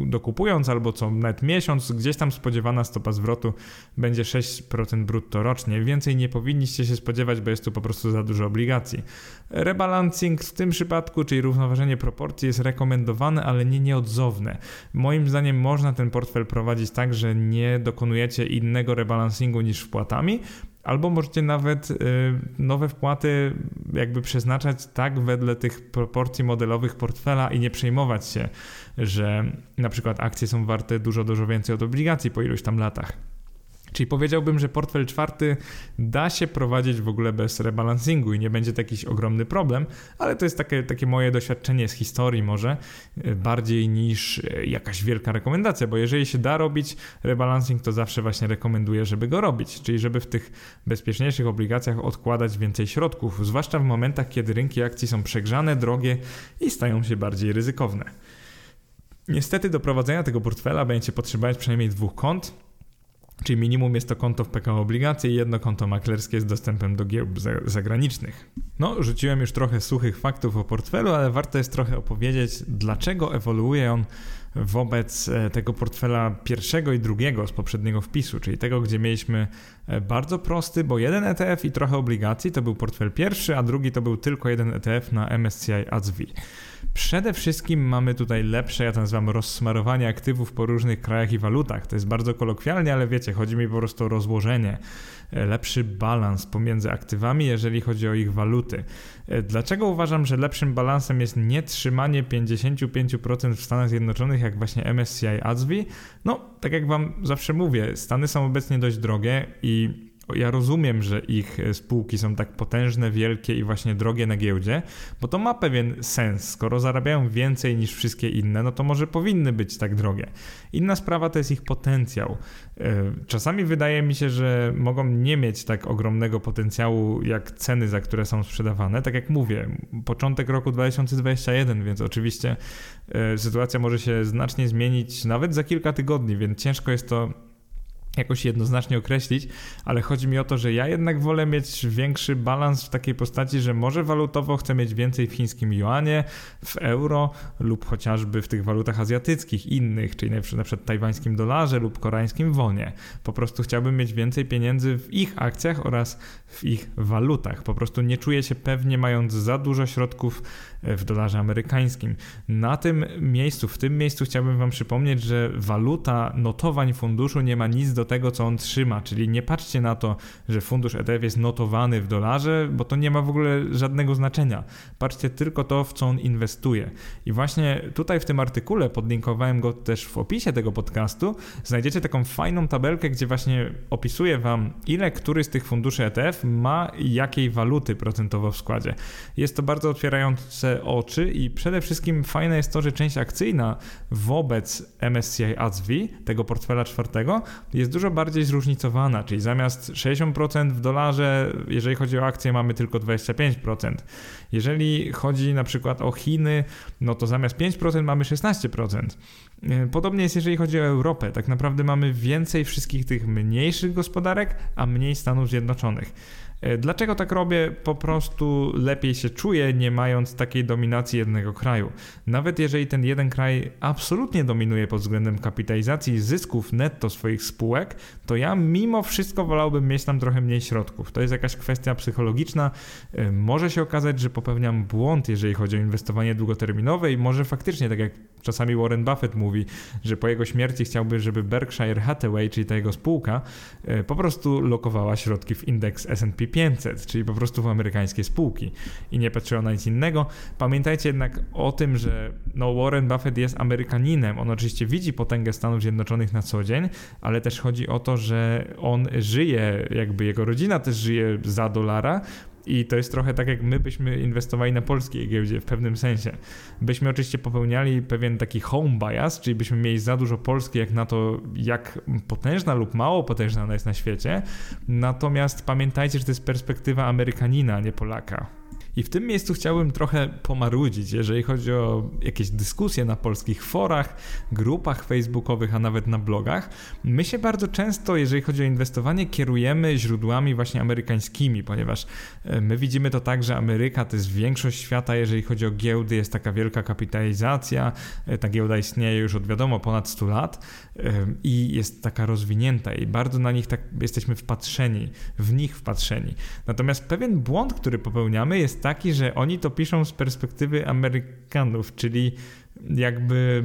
e, dokupując albo co nawet miesiąc, gdzieś tam spodziewana stopa zwrotu będzie 6% brutto rocznie. Więcej nie powinniście się spodziewać, bo jest tu po prostu za dużo obligacji. Rebalancing w tym przypadku, czyli równoważenie proporcji jest rekomendowane, ale nie nieodzowne. Moim zdaniem można ten portfel prowadzić tak, że nie dokonujecie innego rebalancingu niż wpłatami, Albo możecie nawet y, nowe wpłaty jakby przeznaczać tak wedle tych proporcji modelowych portfela i nie przejmować się, że na przykład akcje są warte dużo, dużo więcej od obligacji po iluś tam latach. Czyli powiedziałbym, że portfel czwarty da się prowadzić w ogóle bez rebalansingu i nie będzie to jakiś ogromny problem, ale to jest takie, takie moje doświadczenie z historii może e, bardziej niż e, jakaś wielka rekomendacja, bo jeżeli się da robić rebalancing, to zawsze właśnie rekomenduję, żeby go robić, czyli żeby w tych bezpieczniejszych obligacjach odkładać więcej środków, zwłaszcza w momentach, kiedy rynki akcji są przegrzane, drogie i stają się bardziej ryzykowne. Niestety do prowadzenia tego portfela będziecie potrzebować przynajmniej dwóch kont, Czyli minimum jest to konto w PKO Obligacje i jedno konto maklerskie z dostępem do giełd zagranicznych. No, rzuciłem już trochę suchych faktów o portfelu, ale warto jest trochę opowiedzieć, dlaczego ewoluuje on wobec e, tego portfela pierwszego i drugiego z poprzedniego wpisu, czyli tego, gdzie mieliśmy e, bardzo prosty, bo jeden ETF i trochę obligacji to był portfel pierwszy, a drugi to był tylko jeden ETF na MSCI ADSV. Przede wszystkim mamy tutaj lepsze, ja to nazywam rozsmarowanie aktywów po różnych krajach i walutach. To jest bardzo kolokwialnie, ale wiecie, chodzi mi po prostu o rozłożenie, e, lepszy balans pomiędzy aktywami, jeżeli chodzi o ich waluty. E, dlaczego uważam, że lepszym balansem jest nie trzymanie 55% w Stanach Zjednoczonych, jak właśnie MSCI ADSV? No, tak jak Wam zawsze mówię, Stany są obecnie dość drogie i ja rozumiem, że ich e, spółki są tak potężne, wielkie i właśnie drogie na giełdzie, bo to ma pewien sens. Skoro zarabiają więcej niż wszystkie inne, no to może powinny być tak drogie. Inna sprawa to jest ich potencjał. E, czasami wydaje mi się, że mogą nie mieć tak ogromnego potencjału jak ceny, za które są sprzedawane. Tak jak mówię, początek roku 2021, więc oczywiście e, sytuacja może się znacznie zmienić nawet za kilka tygodni, więc ciężko jest to jakoś jednoznacznie określić, ale chodzi mi o to, że ja jednak wolę mieć większy balans w takiej postaci, że może walutowo chcę mieć więcej w chińskim juanie, w euro lub chociażby w tych walutach azjatyckich innych, czyli na przykład tajwańskim dolarze lub koreańskim wonie. Po prostu chciałbym mieć więcej pieniędzy w ich akcjach oraz w ich walutach. Po prostu nie czuję się pewnie mając za dużo środków w dolarze amerykańskim. Na tym miejscu, w tym miejscu chciałbym wam przypomnieć, że waluta notowań funduszu nie ma nic do tego, co on trzyma. Czyli nie patrzcie na to, że fundusz ETF jest notowany w dolarze, bo to nie ma w ogóle żadnego znaczenia. Patrzcie tylko to, w co on inwestuje. I właśnie tutaj w tym artykule, podlinkowałem go też w opisie tego podcastu, znajdziecie taką fajną tabelkę, gdzie właśnie opisuję Wam, ile który z tych funduszy ETF ma jakiej waluty procentowo w składzie. Jest to bardzo otwierające oczy i przede wszystkim fajne jest to, że część akcyjna wobec MSCI ADSV, tego portfela czwartego, jest dużo bardziej zróżnicowana, czyli zamiast 60% w dolarze, jeżeli chodzi o akcje, mamy tylko 25%. Jeżeli chodzi na przykład o Chiny, no to zamiast 5% mamy 16%. E, podobnie jest, jeżeli chodzi o Europę. Tak naprawdę mamy więcej wszystkich tych mniejszych gospodarek, a mniej Stanów Zjednoczonych. E, dlaczego tak robię? Po prostu lepiej się czuję, nie mając takiej dominacji jednego kraju. Nawet jeżeli ten jeden kraj absolutnie dominuje pod względem kapitalizacji zysków netto swoich spółek, to ja mimo wszystko wolałbym mieć tam trochę mniej środków. To jest jakaś kwestia psychologiczna. E, może się okazać, że popełniam błąd, jeżeli chodzi o inwestowanie długoterminowe i może faktycznie, tak jak czasami Warren Buffett mówi, że po jego śmierci chciałby, żeby Berkshire Hathaway, czyli ta jego spółka, e, po prostu lokowała środki w indeks S&P 500, czyli po prostu w amerykańskie spółki i nie patrzyło na nic innego. Pamiętajcie jednak o tym, że no Warren Buffett jest Amerykaninem. On oczywiście widzi potęgę Stanów Zjednoczonych na co dzień, ale też chodzi o to, że on żyje, jakby jego rodzina też żyje za dolara, i to jest trochę tak, jak my byśmy inwestowali na polskiej giełdzie w pewnym sensie. Byśmy oczywiście popełniali pewien taki home bias, czyli byśmy mieli za dużo Polski jak na to, jak potężna lub mało potężna ona jest na świecie. Natomiast pamiętajcie, że to jest perspektywa Amerykanina, a nie Polaka. I w tym miejscu chciałbym trochę pomarudzić, jeżeli chodzi o jakieś dyskusje na polskich forach, grupach facebookowych, a nawet na blogach. My się bardzo często, jeżeli chodzi o inwestowanie, kierujemy źródłami właśnie amerykańskimi, ponieważ e, my widzimy to tak, że Ameryka to jest większość świata, jeżeli chodzi o giełdy, jest taka wielka kapitalizacja. E, ta giełda istnieje już od wiadomo ponad 100 lat i jest taka rozwinięta i bardzo na nich tak jesteśmy wpatrzeni, w nich wpatrzeni. Natomiast pewien błąd, który popełniamy jest taki, że oni to piszą z perspektywy Amerykanów, czyli jakby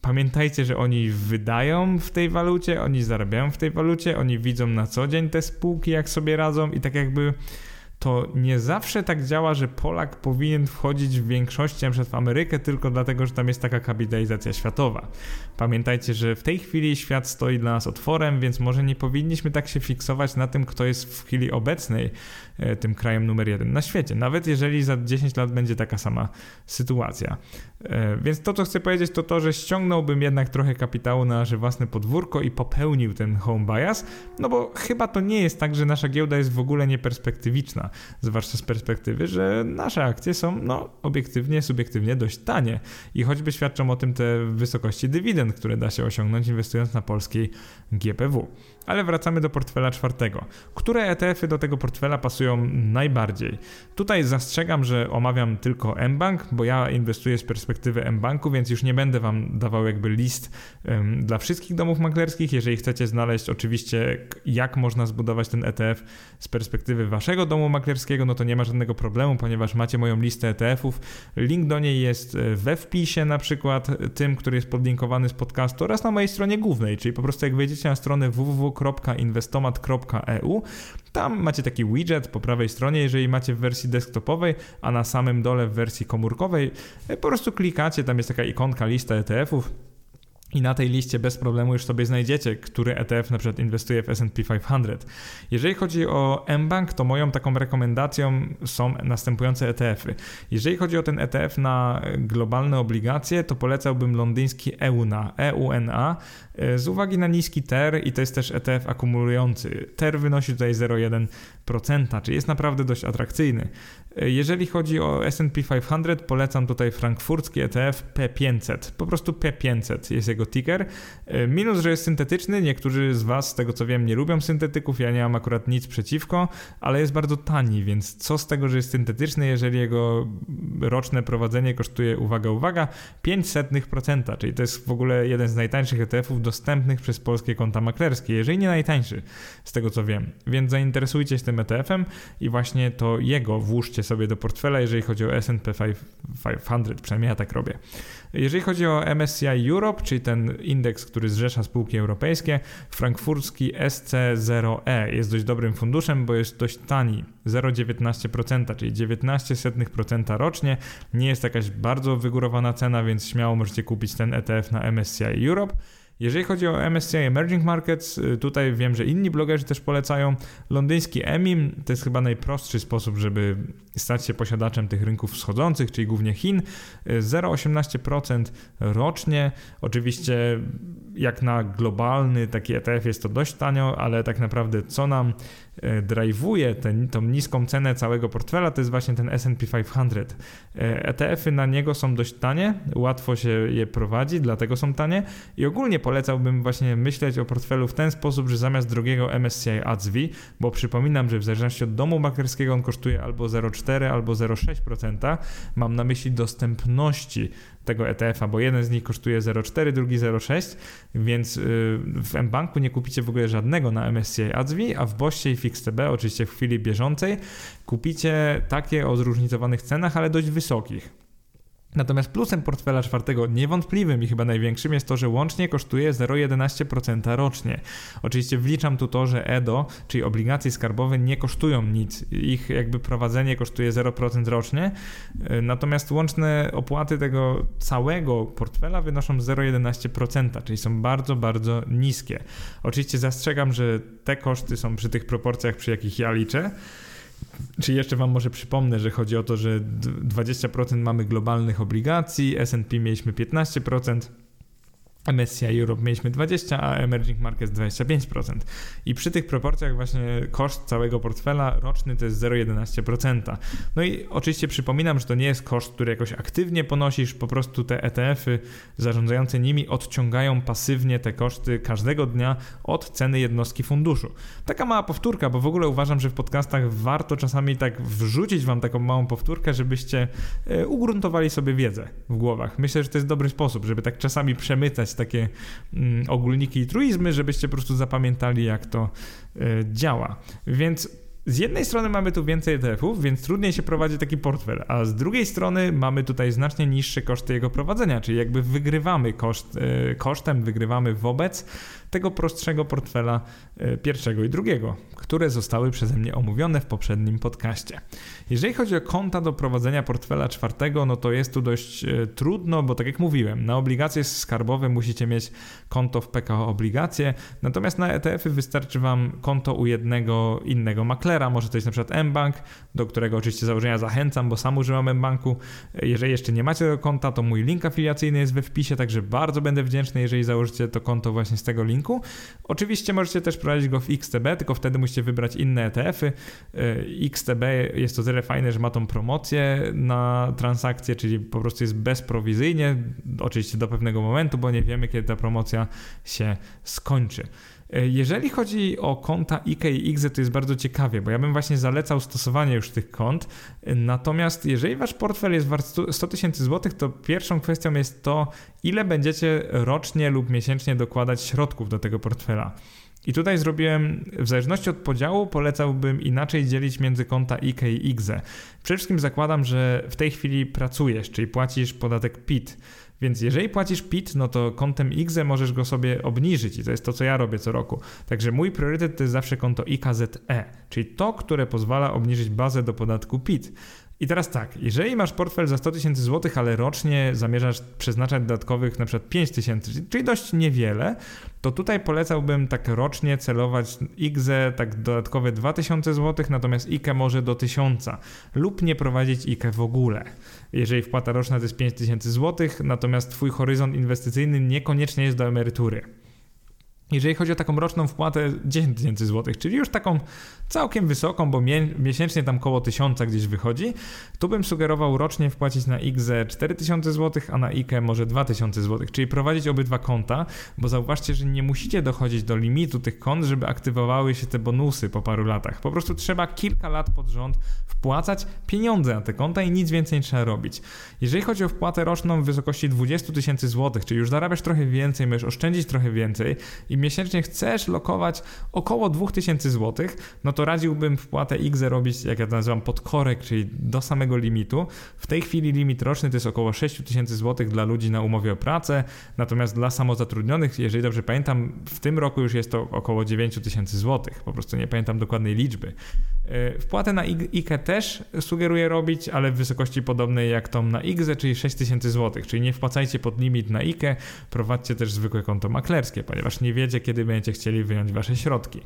pamiętajcie, że oni wydają w tej walucie, oni zarabiają w tej walucie, oni widzą na co dzień te spółki, jak sobie radzą i tak jakby to nie zawsze tak działa, że Polak powinien wchodzić w większości np. w Amerykę tylko dlatego, że tam jest taka kapitalizacja światowa. Pamiętajcie, że w tej chwili świat stoi dla nas otworem, więc może nie powinniśmy tak się fiksować na tym, kto jest w chwili obecnej e, tym krajem numer jeden na świecie. Nawet jeżeli za 10 lat będzie taka sama sytuacja. E, więc to, co chcę powiedzieć, to to, że ściągnąłbym jednak trochę kapitału na nasze własne podwórko i popełnił ten home bias, no bo chyba to nie jest tak, że nasza giełda jest w ogóle nieperspektywiczna, zwłaszcza z perspektywy, że nasze akcje są no, obiektywnie, subiektywnie dość tanie i choćby świadczą o tym te wysokości dywidend, które da się osiągnąć inwestując na polskiej GPW. Ale wracamy do portfela czwartego. Które ETF-y do tego portfela pasują najbardziej? Tutaj zastrzegam, że omawiam tylko mBank, bo ja inwestuję z perspektywy mBanku, więc już nie będę Wam dawał jakby list dla wszystkich domów maklerskich. Jeżeli chcecie znaleźć oczywiście, jak można zbudować ten ETF z perspektywy Waszego domu maklerskiego, no to nie ma żadnego problemu, ponieważ macie moją listę ETF-ów. Link do niej jest e, we wpisie na przykład, tym, który jest podlinkowany z podcastu oraz na mojej stronie głównej, czyli po prostu jak wejdziecie na stronę www www.investomat.eu. Tam macie taki widget po prawej stronie, jeżeli macie w wersji desktopowej, a na samym dole w wersji komórkowej po prostu klikacie, tam jest taka ikonka lista ETF-ów i na tej liście bez problemu już sobie znajdziecie, który ETF na przykład inwestuje w S&P 500. Jeżeli chodzi o mBank, to moją taką rekomendacją są następujące ETF-y. Jeżeli chodzi o ten ETF na globalne obligacje, to polecałbym londyński EUNA, EUNA e, z uwagi na niski TER i to jest też ETF akumulujący. TER wynosi tutaj 0,1%, czyli jest naprawdę dość atrakcyjny. Jeżeli chodzi o S&P 500, polecam tutaj frankfurcki ETF P500. Po prostu P500 jest jego ticker. Minus, że jest syntetyczny. Niektórzy z Was, z tego co wiem, nie lubią syntetyków. Ja nie mam akurat nic przeciwko, ale jest bardzo tani, więc co z tego, że jest syntetyczny, jeżeli jego roczne prowadzenie kosztuje, uwaga, uwaga, 0,05%, czyli to jest w ogóle jeden z najtańszych ETF-ów dostępnych przez polskie konta maklerskie, jeżeli nie najtańszy, z tego co wiem. Więc zainteresujcie się tym ETF-em i właśnie to jego włóżcie sobie do portfela, jeżeli chodzi o S&P 500, przynajmniej ja tak robię. Jeżeli chodzi o MSCI Europe, czyli ten indeks, który zrzesza spółki europejskie, frankfurski SC0E jest dość dobrym funduszem, bo jest dość tani, 0,19%, czyli 19% rocznie. Nie jest jakaś bardzo wygórowana cena, więc śmiało możecie kupić ten ETF na MSCI Europe. Jeżeli chodzi o MSCI Emerging Markets, y, tutaj wiem, że inni blogerzy też polecają. Londyński EMIM to jest chyba najprostszy sposób, żeby stać się posiadaczem tych rynków wschodzących, czyli głównie Chin. 0,18% y, rocznie. Oczywiście jak na globalny taki ETF jest to dość tanio, ale tak naprawdę co nam e, drive'uje ten, tą niską cenę całego portfela, to jest właśnie ten S&P 500. ETF-y na niego są dość tanie, łatwo się je prowadzi, dlatego są tanie i ogólnie polecałbym właśnie myśleć o portfelu w ten sposób, że zamiast drogiego MSCI ADSV, bo przypominam, że w zależności od domu maklerskiego on kosztuje albo 0,4 albo 0,6%, mam na myśli dostępności tego ETF-a, bo jeden z nich kosztuje 0,4, drugi 0,6, więc y, w mBanku nie kupicie w ogóle żadnego na MSCI ADSV, a w Boście i FixTB, oczywiście w chwili bieżącej, kupicie takie o zróżnicowanych cenach, ale dość wysokich. Natomiast plusem portfela czwartego, niewątpliwym i chyba największym, jest to, że łącznie kosztuje 0,11% rocznie. Oczywiście wliczam tu to, że EDO, czyli obligacje skarbowe, nie kosztują nic. Ich jakby prowadzenie kosztuje 0% rocznie, e, natomiast łączne opłaty tego całego portfela wynoszą 0,11%, czyli są bardzo, bardzo niskie. Oczywiście zastrzegam, że te koszty są przy tych proporcjach, przy jakich ja liczę. Czy jeszcze Wam może przypomnę, że chodzi o to, że 20% mamy globalnych obligacji, SP mieliśmy 15%, MSCI Europe mieliśmy 20, a Emerging Markets 25%. I przy tych proporcjach właśnie koszt całego portfela roczny to jest 0,11%. No i oczywiście przypominam, że to nie jest koszt, który jakoś aktywnie ponosisz, po prostu te ETF-y zarządzające nimi odciągają pasywnie te koszty każdego dnia od ceny jednostki funduszu. Taka mała powtórka, bo w ogóle uważam, że w podcastach warto czasami tak wrzucić wam taką małą powtórkę, żebyście e, ugruntowali sobie wiedzę w głowach. Myślę, że to jest dobry sposób, żeby tak czasami przemycać takie mm, ogólniki i truizmy, żebyście po prostu zapamiętali, jak to e, działa. Więc z jednej strony mamy tu więcej ETF-ów, więc trudniej się prowadzi taki portfel, a z drugiej strony mamy tutaj znacznie niższe koszty jego prowadzenia, czyli jakby wygrywamy koszt, e, kosztem, wygrywamy wobec tego prostszego portfela e, pierwszego i drugiego, które zostały przeze mnie omówione w poprzednim podcaście. Jeżeli chodzi o konta do prowadzenia portfela czwartego, no to jest tu dość e, trudno, bo tak jak mówiłem, na obligacje skarbowe musicie mieć konto w PKO Obligacje, natomiast na ETF-y wystarczy Wam konto u jednego innego maklera, może to jest na przykład mBank, do którego oczywiście założenia zachęcam, bo sam używam mBanku. E, jeżeli jeszcze nie macie tego konta, to mój link afiliacyjny jest we wpisie, także bardzo będę wdzięczny, jeżeli założycie to konto właśnie z tego linku. Oczywiście możecie też prowadzić go w XTB, tylko wtedy musicie wybrać inne ETF-y. E, XTB jest to tyle fajne, że ma tą promocję na transakcje, czyli po prostu jest bezprowizyjnie, oczywiście do pewnego momentu, bo nie wiemy, kiedy ta promocja się skończy. E, jeżeli chodzi o konta IK i IGZE, to jest bardzo ciekawie, bo ja bym właśnie zalecał stosowanie już tych kont. Natomiast jeżeli wasz portfel jest wart 100 tysięcy złotych, to pierwszą kwestią jest to, ile będziecie rocznie lub miesięcznie dokładać środków do tego portfela. I tutaj zrobiłem, w zależności od podziału, polecałbym inaczej dzielić między konta IK i IGZE. Przede wszystkim zakładam, że w tej chwili pracujesz, czyli płacisz podatek PIT. Więc jeżeli płacisz PIT, no to kontem IGZE możesz go sobie obniżyć i to jest to, co ja robię co roku. Także mój priorytet to jest zawsze konto IKZE, czyli to, które pozwala obniżyć bazę do podatku PIT. I teraz tak, jeżeli masz portfel za 100 tysięcy złotych, ale rocznie zamierzasz przeznaczać dodatkowych na przykład 5 tysięcy, czyli dość niewiele, to tutaj polecałbym tak rocznie celować IGZE tak dodatkowe 2000 zł, natomiast IKE może do 1000 lub nie prowadzić IKE w ogóle. Jeżeli wpłata roczna to jest 5000 zł, natomiast twój horyzont inwestycyjny niekoniecznie jest do emerytury. Jeżeli chodzi o taką roczną wpłatę 10 tysięcy złotych, czyli już taką całkiem wysoką, bo miesięcznie tam koło 1000 gdzieś wychodzi, tu bym sugerował rocznie wpłacić na IGZE 4000 zł, a na IKE może 2000 zł, czyli prowadzić obydwa konta, bo zauważcie, że nie musicie dochodzić do limitu tych kont, żeby aktywowały się te bonusy po paru latach. Po prostu trzeba kilka lat pod rząd wpłacać pieniądze na te konta i nic więcej nie trzeba robić. Jeżeli chodzi o wpłatę roczną w wysokości 20 tysięcy złotych, czyli już zarabiasz trochę więcej, możesz oszczędzić trochę więcej i miesięcznie chcesz lokować około 2000 zł, no to radziłbym wpłatę XE robić, jak ja to nazywam, pod korek, czyli do samego limitu. W tej chwili limit roczny to jest około 6000 zł dla ludzi na umowie o pracę, natomiast dla samozatrudnionych, jeżeli dobrze pamiętam, w tym roku już jest to około 9000 zł. Po prostu nie pamiętam dokładnej liczby. E, wpłatę na IKE też sugeruję robić, ale w wysokości podobnej jak tą na IGZE, czyli 6000 zł. Czyli nie wpłacajcie pod limit na IKE, prowadźcie też zwykłe konto maklerskie, ponieważ nie wiecie, kiedy będziecie chcieli wyjąć wasze środki.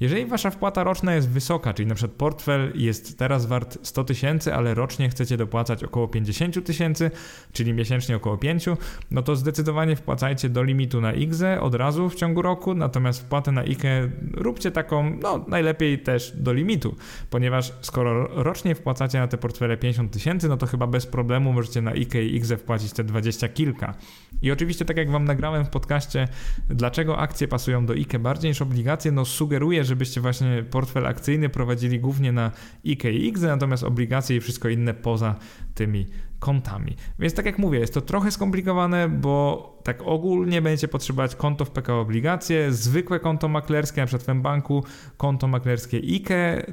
Jeżeli wasza wpłata roczna jest wysoka, czyli na przykład portfel jest teraz wart 100 tysięcy, ale rocznie chcecie dopłacać około 50 tysięcy, czyli miesięcznie około 5, no to zdecydowanie wpłacajcie do limitu na IGZE od razu w ciągu roku, natomiast wpłatę na IKE róbcie taką, no najlepiej też do limitu, ponieważ skoro rocznie wpłacacie na te portfele 50 tysięcy, no to chyba bez problemu możecie na IKE i IGZE wpłacić te 20 kilka. I oczywiście tak jak wam nagrałem w podcaście, dlaczego akcje pasują do IKE bardziej niż obligacje, no sugeruję, żebyście właśnie portfel akcyjny prowadzili głównie na IKE i IGZE, natomiast obligacje i wszystko inne poza tymi kontami. Więc tak jak mówię, jest to trochę skomplikowane, bo tak ogólnie będziecie potrzebować konto w PKO Obligacje, zwykłe konto maklerskie, na przykład w banku konto maklerskie IKE,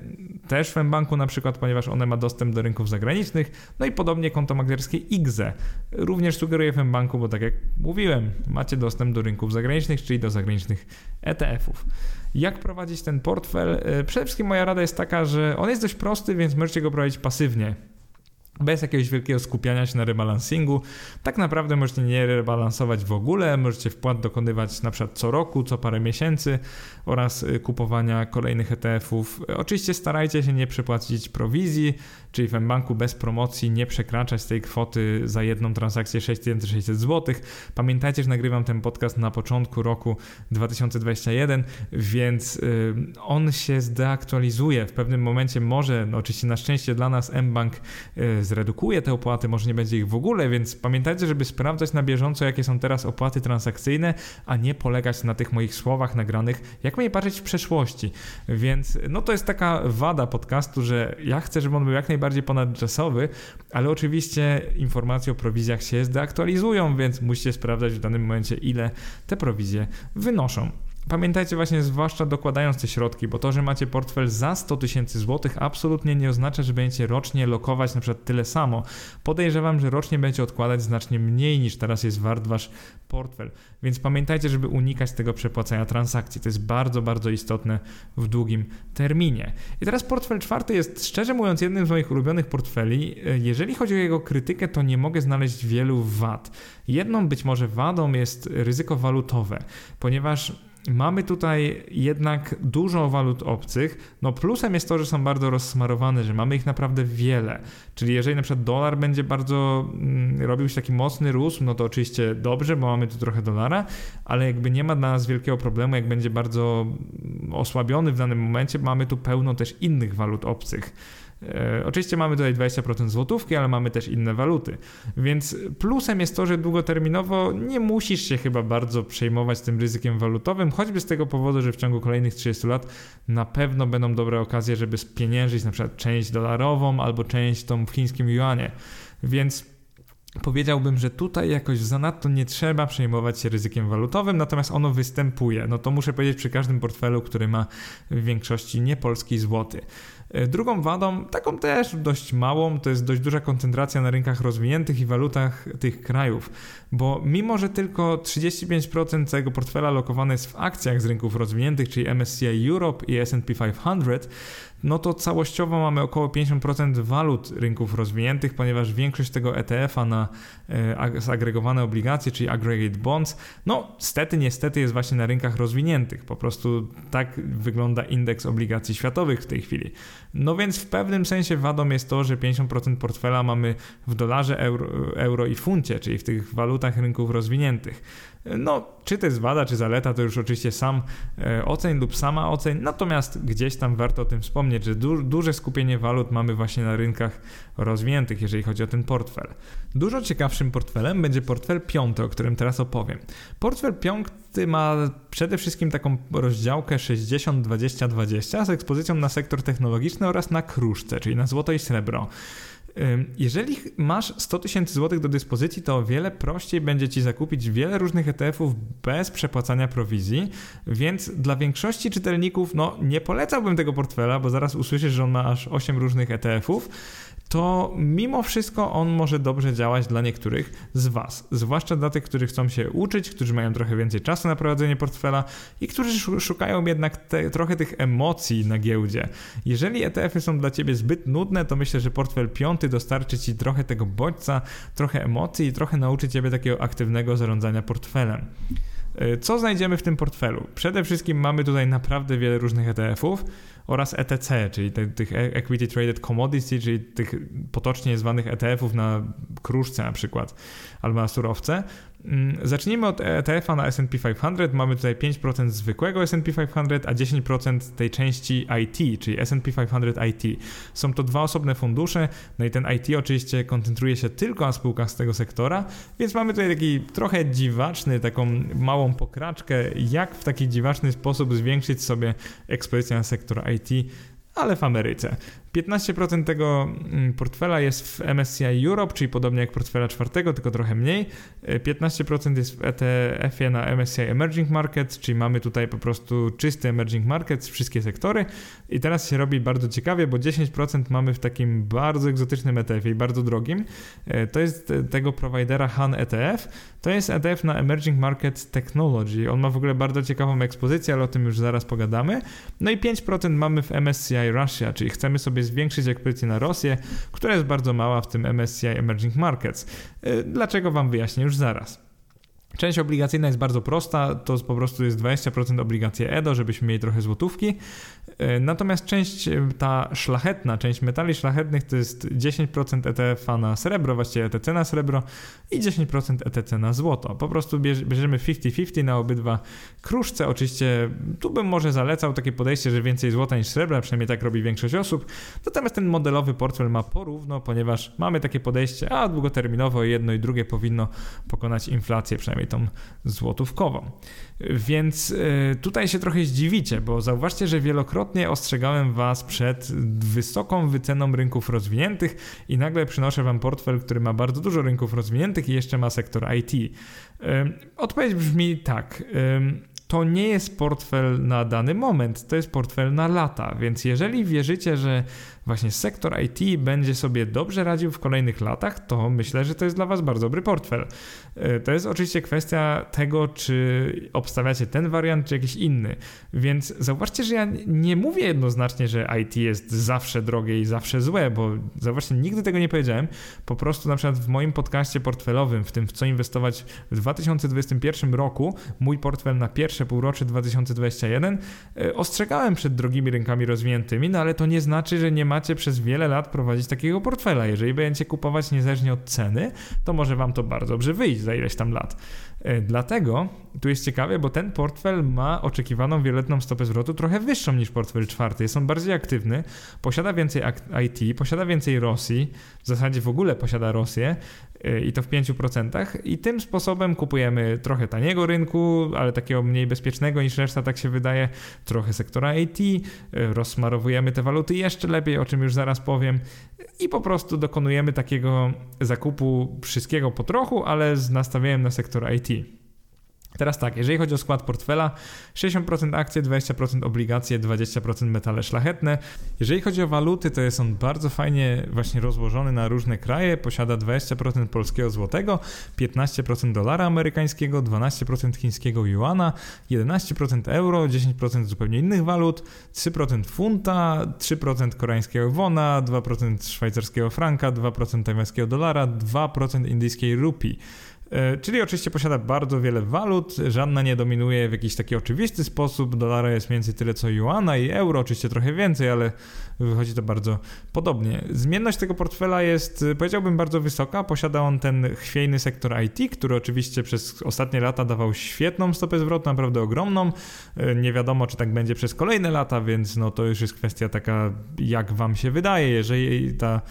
też w banku na przykład, ponieważ one ma dostęp do rynków zagranicznych, no i podobnie konto maklerskie IGZE. Również sugeruję w banku, bo tak jak mówiłem, macie dostęp do rynków zagranicznych, czyli do zagranicznych ETF-ów. Jak prowadzić ten portfel? E, przede wszystkim moja rada jest taka, że on jest dość prosty, więc możecie go prowadzić pasywnie bez jakiegoś wielkiego skupiania się na rebalansingu. Tak naprawdę możecie nie rebalansować w ogóle, możecie wpłat dokonywać na przykład co roku, co parę miesięcy oraz y, kupowania kolejnych ETF-ów. Oczywiście starajcie się nie przepłacić prowizji, czyli w banku bez promocji nie przekraczać tej kwoty za jedną transakcję 6600 zł. Pamiętajcie, że nagrywam ten podcast na początku roku 2021, więc y, on się zdeaktualizuje. W pewnym momencie może, no oczywiście na szczęście dla nas mBank y, zredukuje te opłaty, może nie będzie ich w ogóle, więc pamiętajcie, żeby sprawdzać na bieżąco, jakie są teraz opłaty transakcyjne, a nie polegać na tych moich słowach nagranych, jak mnie patrzeć w przeszłości. Więc no to jest taka wada podcastu, że ja chcę, żeby on był jak najbardziej ponadczasowy, ale oczywiście informacje o prowizjach się zdeaktualizują, więc musicie sprawdzać w danym momencie, ile te prowizje wynoszą. Pamiętajcie właśnie, zwłaszcza dokładając te środki, bo to, że macie portfel za 100 tysięcy złotych absolutnie nie oznacza, że będziecie rocznie lokować na przykład tyle samo. Podejrzewam, że rocznie będziecie odkładać znacznie mniej niż teraz jest wart wasz portfel. Więc pamiętajcie, żeby unikać tego przepłacania transakcji. To jest bardzo, bardzo istotne w długim terminie. I teraz portfel czwarty jest szczerze mówiąc jednym z moich ulubionych portfeli. Jeżeli chodzi o jego krytykę, to nie mogę znaleźć wielu wad. Jedną być może wadą jest ryzyko walutowe, ponieważ Mamy tutaj jednak dużo walut obcych. No plusem jest to, że są bardzo rozsmarowane, że mamy ich naprawdę wiele. Czyli jeżeli na przykład dolar będzie bardzo mm, robił się taki mocny rósł, no to oczywiście dobrze, bo mamy tu trochę dolara, ale jakby nie ma dla nas wielkiego problemu, jak będzie bardzo osłabiony w danym momencie, mamy tu pełno też innych walut obcych. E, oczywiście mamy tutaj 20% złotówki, ale mamy też inne waluty. Więc plusem jest to, że długoterminowo nie musisz się chyba bardzo przejmować tym ryzykiem walutowym, choćby z tego powodu, że w ciągu kolejnych 30 lat na pewno będą dobre okazje, żeby spieniężyć na przykład część dolarową albo część tą w chińskim yuanie. Więc Powiedziałbym, że tutaj jakoś zanadto nie trzeba przejmować się ryzykiem walutowym, natomiast ono występuje. No to muszę powiedzieć przy każdym portfelu, który ma w większości niepolski złoty. E, drugą wadą, taką też dość małą, to jest dość duża koncentracja na rynkach rozwiniętych i walutach tych krajów, bo mimo, że tylko 35% całego portfela lokowane jest w akcjach z rynków rozwiniętych, czyli MSCI Europe i S&P 500, no to całościowo mamy około 50% walut rynków rozwiniętych, ponieważ większość tego ETF-a na e, zagregowane obligacje, czyli aggregate bonds, no stety, niestety jest właśnie na rynkach rozwiniętych. Po prostu tak wygląda indeks obligacji światowych w tej chwili. No więc w pewnym sensie wadą jest to, że 50% portfela mamy w dolarze, euro, euro i funcie, czyli w tych walutach rynków rozwiniętych. No, czy to jest wada, czy zaleta, to już oczywiście sam e, oceń lub sama oceń, natomiast gdzieś tam warto o tym wspomnieć, że du duże skupienie walut mamy właśnie na rynkach rozwiniętych, jeżeli chodzi o ten portfel. Dużo ciekawszym portfelem będzie portfel piąty, o którym teraz opowiem. Portfel piąty ma przede wszystkim taką rozdziałkę 60-20-20 z ekspozycją na sektor technologiczny oraz na kruszce, czyli na złoto i srebro. Jeżeli masz 100 tysięcy złotych do dyspozycji, to o wiele prościej będzie ci zakupić wiele różnych ETF-ów bez przepłacania prowizji, więc dla większości czytelników no, nie polecałbym tego portfela, bo zaraz usłyszysz, że on ma aż 8 różnych ETF-ów to mimo wszystko on może dobrze działać dla niektórych z Was, zwłaszcza dla tych, którzy chcą się uczyć, którzy mają trochę więcej czasu na prowadzenie portfela i którzy szukają jednak te, trochę tych emocji na giełdzie. Jeżeli ETF-y są dla Ciebie zbyt nudne, to myślę, że portfel piąty dostarczy Ci trochę tego bodźca, trochę emocji i trochę nauczy Ciebie takiego aktywnego zarządzania portfelem. E, co znajdziemy w tym portfelu? Przede wszystkim mamy tutaj naprawdę wiele różnych ETF-ów oraz ETC, czyli te, tych e- Equity Traded Commodity, czyli tych potocznie zwanych ETF-ów na kruszce na przykład, albo na surowce. Mm, zacznijmy od ETF-a na S&P 500. Mamy tutaj 5% zwykłego S&P 500, a 10% tej części IT, czyli S&P 500 IT. Są to dwa osobne fundusze, no i ten IT oczywiście koncentruje się tylko na spółkach z tego sektora, więc mamy tutaj taki trochę dziwaczny, taką małą pokraczkę, jak w taki dziwaczny sposób zwiększyć sobie ekspozycję na sektor IT ale w Ameryce. 15% tego mm, portfela jest w MSCI Europe, czyli podobnie jak portfela czwartego, tylko trochę mniej. 15% jest w ETF-ie na MSCI Emerging Markets, czyli mamy tutaj po prostu czysty Emerging Markets, wszystkie sektory. I teraz się robi bardzo ciekawie, bo 10% mamy w takim bardzo egzotycznym ETF-ie i bardzo drogim. To jest tego providera Han ETF. To jest ETF na Emerging Markets Technology. On ma w ogóle bardzo ciekawą ekspozycję, ale o tym już zaraz pogadamy. No i 5% mamy w MSCI Russia, czyli chcemy sobie zwiększyć ekspozycję na Rosję, która jest bardzo mała w tym MSCI Emerging Markets. Y, dlaczego Wam wyjaśnię już zaraz. Część obligacyjna jest bardzo prosta, to po prostu jest 20% obligacje EDO, żebyśmy mieli trochę złotówki. E, natomiast część e, ta szlachetna, część metali szlachetnych to jest 10% ETF na srebro, właściwie ETC na srebro i 10% ETC na złoto. Po prostu bierzemy 50-50 na obydwa kruszce. Oczywiście tu bym może zalecał takie podejście, że więcej złota niż srebra, przynajmniej tak robi większość osób. Natomiast ten modelowy portfel ma porówno, ponieważ mamy takie podejście, a długoterminowo jedno i drugie powinno pokonać inflację, przynajmniej tą złotówkową. Więc e, tutaj się trochę zdziwicie, bo zauważcie, że wielokrotnie ostrzegałem Was przed wysoką wyceną rynków rozwiniętych i nagle przynoszę Wam portfel, który ma bardzo dużo rynków rozwiniętych i jeszcze ma sektor IT. E, odpowiedź brzmi tak. E, to nie jest portfel na dany moment, to jest portfel na lata. Więc jeżeli wierzycie, że właśnie sektor IT będzie sobie dobrze radził w kolejnych latach, to myślę, że to jest dla Was bardzo dobry portfel. E, to jest oczywiście kwestia tego, czy obstawiacie ten wariant, czy jakiś inny. Więc zauważcie, że ja nie mówię jednoznacznie, że IT jest zawsze drogie i zawsze złe, bo zauważcie, nigdy tego nie powiedziałem. Po prostu na przykład w moim podcaście portfelowym, w tym w co inwestować w 2021 roku, mój portfel na pierwsze półrocze 2021, e, ostrzegałem przed drogimi rynkami rozwiniętymi, no ale to nie znaczy, że nie macie przez wiele lat prowadzić takiego portfela. Jeżeli będziecie kupować niezależnie od ceny, to może wam to bardzo dobrze wyjść za ileś tam lat. E, dlatego tu jest ciekawe, bo ten portfel ma oczekiwaną wieloletnią stopę zwrotu trochę wyższą niż portfel czwarty. Jest on bardziej aktywny, posiada więcej IT, posiada więcej Rosji, w zasadzie w ogóle posiada Rosję i to w 5%. I tym sposobem kupujemy trochę taniego rynku, ale takiego mniej bezpiecznego niż reszta, tak się wydaje, trochę sektora IT, e, rozsmarowujemy te waluty jeszcze lepiej, o czym już zaraz powiem, i po prostu dokonujemy takiego zakupu wszystkiego po trochu, ale z nastawieniem na sektor IT. Teraz tak, jeżeli chodzi o skład portfela, 60% akcje, 20% obligacje, 20% metale szlachetne. Jeżeli chodzi o waluty, to jest on bardzo fajnie właśnie rozłożony na różne kraje. Posiada 20% polskiego złotego, 15% dolara amerykańskiego, 12% chińskiego yuana, 11% euro, 10% zupełnie innych walut, 3% funta, 3% koreańskiego wona, 2% szwajcarskiego franka, 2% tajwańskiego dolara, 2% indyjskiej rupii. E, czyli oczywiście posiada bardzo wiele walut, żadna nie dominuje w jakiś taki oczywisty sposób. Dolara jest mniej więcej tyle co juana i euro, oczywiście trochę więcej, ale wychodzi to bardzo podobnie. Zmienność tego portfela jest, powiedziałbym, bardzo wysoka. Posiada on ten chwiejny sektor IT, który oczywiście przez ostatnie lata dawał świetną stopę zwrotu, naprawdę ogromną. E, nie wiadomo, czy tak będzie przez kolejne lata, więc no to już jest kwestia taka, jak wam się wydaje. Jeżeli ta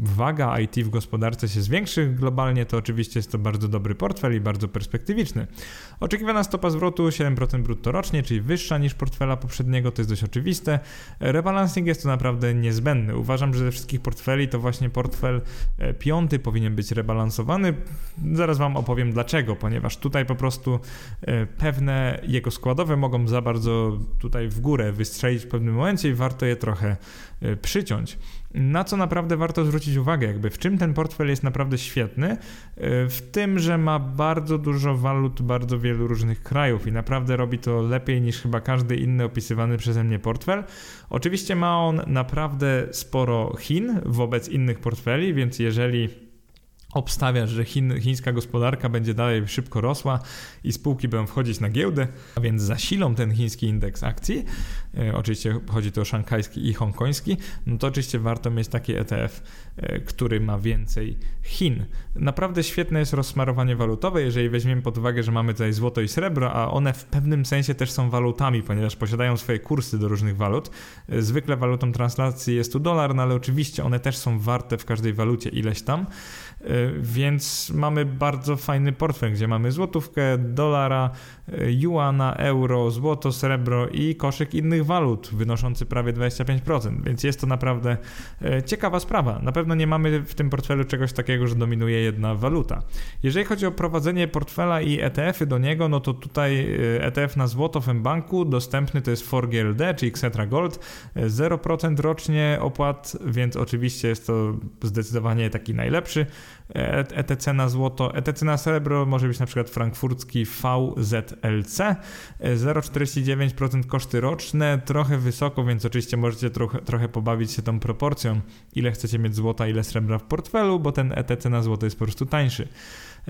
waga IT w gospodarce się zwiększy globalnie, to oczywiście jest to bardzo dobry portfel i bardzo perspektywiczny. Oczekiwana stopa zwrotu 7% brutto rocznie, czyli wyższa niż portfela poprzedniego, to jest dość oczywiste. Rebalancing jest to naprawdę niezbędny. Uważam, że ze wszystkich portfeli to właśnie portfel e, piąty powinien być rebalansowany. Zaraz Wam opowiem dlaczego, ponieważ tutaj po prostu e, pewne jego składowe mogą za bardzo tutaj w górę wystrzelić w pewnym momencie i warto je trochę e, przyciąć na co naprawdę warto zwrócić uwagę, jakby w czym ten portfel jest naprawdę świetny, e, w tym, że ma bardzo dużo walut bardzo wielu różnych krajów i naprawdę robi to lepiej niż chyba każdy inny opisywany przeze mnie portfel. Oczywiście ma on naprawdę sporo Chin wobec innych portfeli, więc jeżeli obstawiasz, że Chin, chińska gospodarka będzie dalej szybko rosła i spółki będą wchodzić na giełdę, a więc zasilą ten chiński indeks akcji, oczywiście chodzi tu o szanghajski i hongkoński, no to oczywiście warto mieć taki ETF, e, który ma więcej Chin. Naprawdę świetne jest rozsmarowanie walutowe, jeżeli weźmiemy pod uwagę, że mamy tutaj złoto i srebro, a one w pewnym sensie też są walutami, ponieważ posiadają swoje kursy do różnych walut. E, zwykle walutą translacji jest tu dolar, no ale oczywiście one też są warte w każdej walucie ileś tam. E, więc mamy bardzo fajny portfel, gdzie mamy złotówkę, dolara, e, juana, euro, złoto, srebro i koszyk innych walut, wynoszący prawie 25%, więc jest to naprawdę e, ciekawa sprawa. Na pewno nie mamy w tym portfelu czegoś takiego, że dominuje jedna waluta. Jeżeli chodzi o prowadzenie portfela i ETF-y do niego, no to tutaj ETF na złoto w banku dostępny to jest 4GLD, czyli Xetra Gold, 0% rocznie opłat, więc oczywiście jest to zdecydowanie taki najlepszy. ETC na złoto, ETC na srebro może być na przykład frankfurcki VZLC, 0,49% koszty roczne, trochę wysoko, więc oczywiście możecie trochę, trochę pobawić się tą proporcją, ile chcecie mieć złota, ile srebra w portfelu, bo ten ETC na złoto jest po prostu tańszy.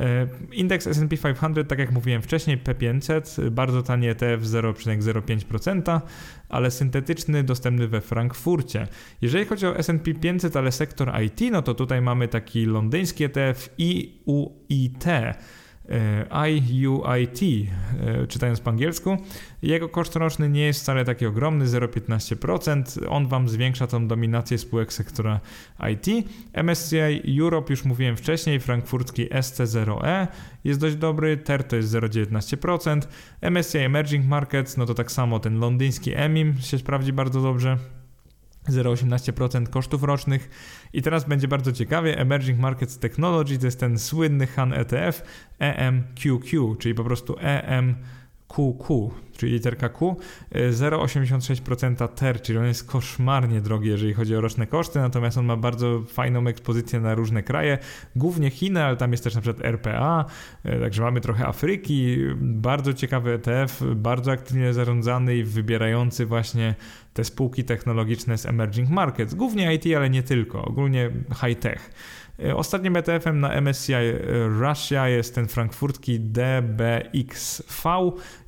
E, indeks S&P 500, tak jak mówiłem wcześniej, P500, bardzo tani ETF 0,05%, ale syntetyczny, dostępny we Frankfurcie. Jeżeli chodzi o S&P 500, ale sektor IT, no to tutaj mamy taki londyński ETF IUIT, IUIT, e, czytając po angielsku. Jego koszt roczny nie jest wcale taki ogromny, 0,15%. On Wam zwiększa tą dominację spółek sektora IT. MSCI Europe, już mówiłem wcześniej, frankfurcki SC0E jest dość dobry, TER to jest 0,19%. MSCI Emerging Markets, no to tak samo ten londyński EMIM się sprawdzi bardzo dobrze. 0,18% kosztów rocznych. I teraz będzie bardzo ciekawie. Emerging Markets Technology to jest ten słynny Han ETF EMQQ, czyli po prostu EMQQ, czyli literka Q, 0,86% TER, czyli on jest koszmarnie drogi, jeżeli chodzi o roczne koszty, natomiast on ma bardzo fajną ekspozycję na różne kraje, głównie Chiny, ale tam jest też na przykład RPA, e, także mamy trochę Afryki, bardzo ciekawy ETF, bardzo aktywnie zarządzany i wybierający właśnie te spółki technologiczne z emerging markets, głównie IT, ale nie tylko, ogólnie high-tech. E, ostatnim ETF-em na MSCI Russia jest ten frankfurtki DBXV.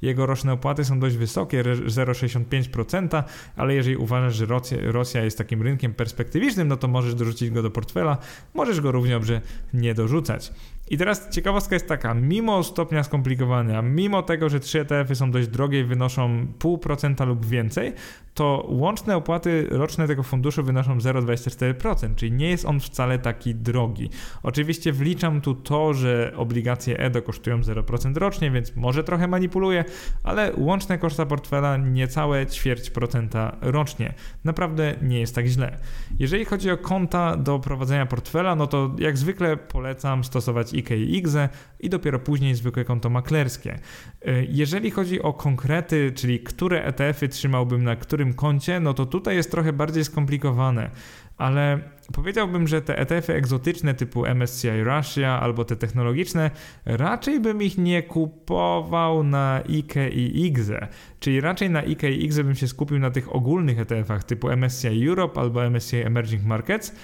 Jego roczne opłaty są dość wysokie, 0,65%, ale jeżeli uważasz, że Rosja jest takim rynkiem perspektywicznym, no to możesz dorzucić go do portfela, możesz go równie dobrze nie dorzucać. I teraz ciekawostka jest taka, mimo stopnia skomplikowania, mimo tego, że trzy ETF-y są dość drogie i wynoszą 0,5% lub więcej, to łączne opłaty roczne tego funduszu wynoszą 0,24%, czyli nie jest on wcale taki drogi. Oczywiście wliczam tu to, że obligacje EDO kosztują 0% rocznie, więc może trochę manipuluję, ale łączne koszta portfela niecałe ćwierć procenta rocznie. Naprawdę nie jest tak źle. Jeżeli chodzi o konta do prowadzenia portfela, no to jak zwykle polecam stosować IKE i IGZE i dopiero później zwykłe konto maklerskie. E, jeżeli chodzi o konkrety, czyli które ETF-y trzymałbym na którym koncie, no to tutaj jest trochę bardziej skomplikowane, ale powiedziałbym, że te ETF-y egzotyczne typu MSCI Russia albo te technologiczne, raczej bym ich nie kupował na IKE i IGZE, czyli raczej na IKE i IGZE bym się skupił na tych ogólnych ETF-ach typu MSCI Europe albo MSCI Emerging Markets,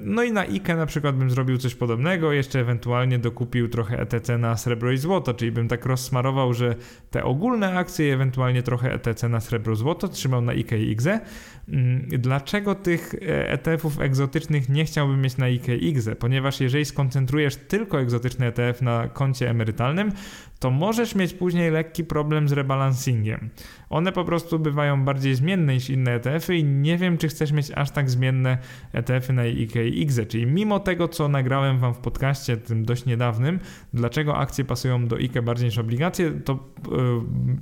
no i na IKE na przykład bym zrobił coś podobnego, jeszcze ewentualnie dokupił trochę ETC na srebro i złoto, czyli bym tak rozsmarował, że te ogólne akcje, ewentualnie trochę ETC na srebro złoto trzymał na IKE i IGZE. Mm, dlaczego tych e, ETF-ów egzotycznych nie chciałbym mieć na IKE i IGZE? Ponieważ jeżeli skoncentrujesz tylko egzotyczny ETF na koncie emerytalnym, to możesz mieć później lekki problem z rebalancingiem. One po prostu bywają bardziej zmienne niż inne ETF-y i nie wiem, czy chcesz mieć aż tak zmienne ETF-y na IKE i IGZE, czyli mimo tego, co nagrałem Wam w podcaście tym dość niedawnym, dlaczego akcje pasują do IKE bardziej niż obligacje, to yy,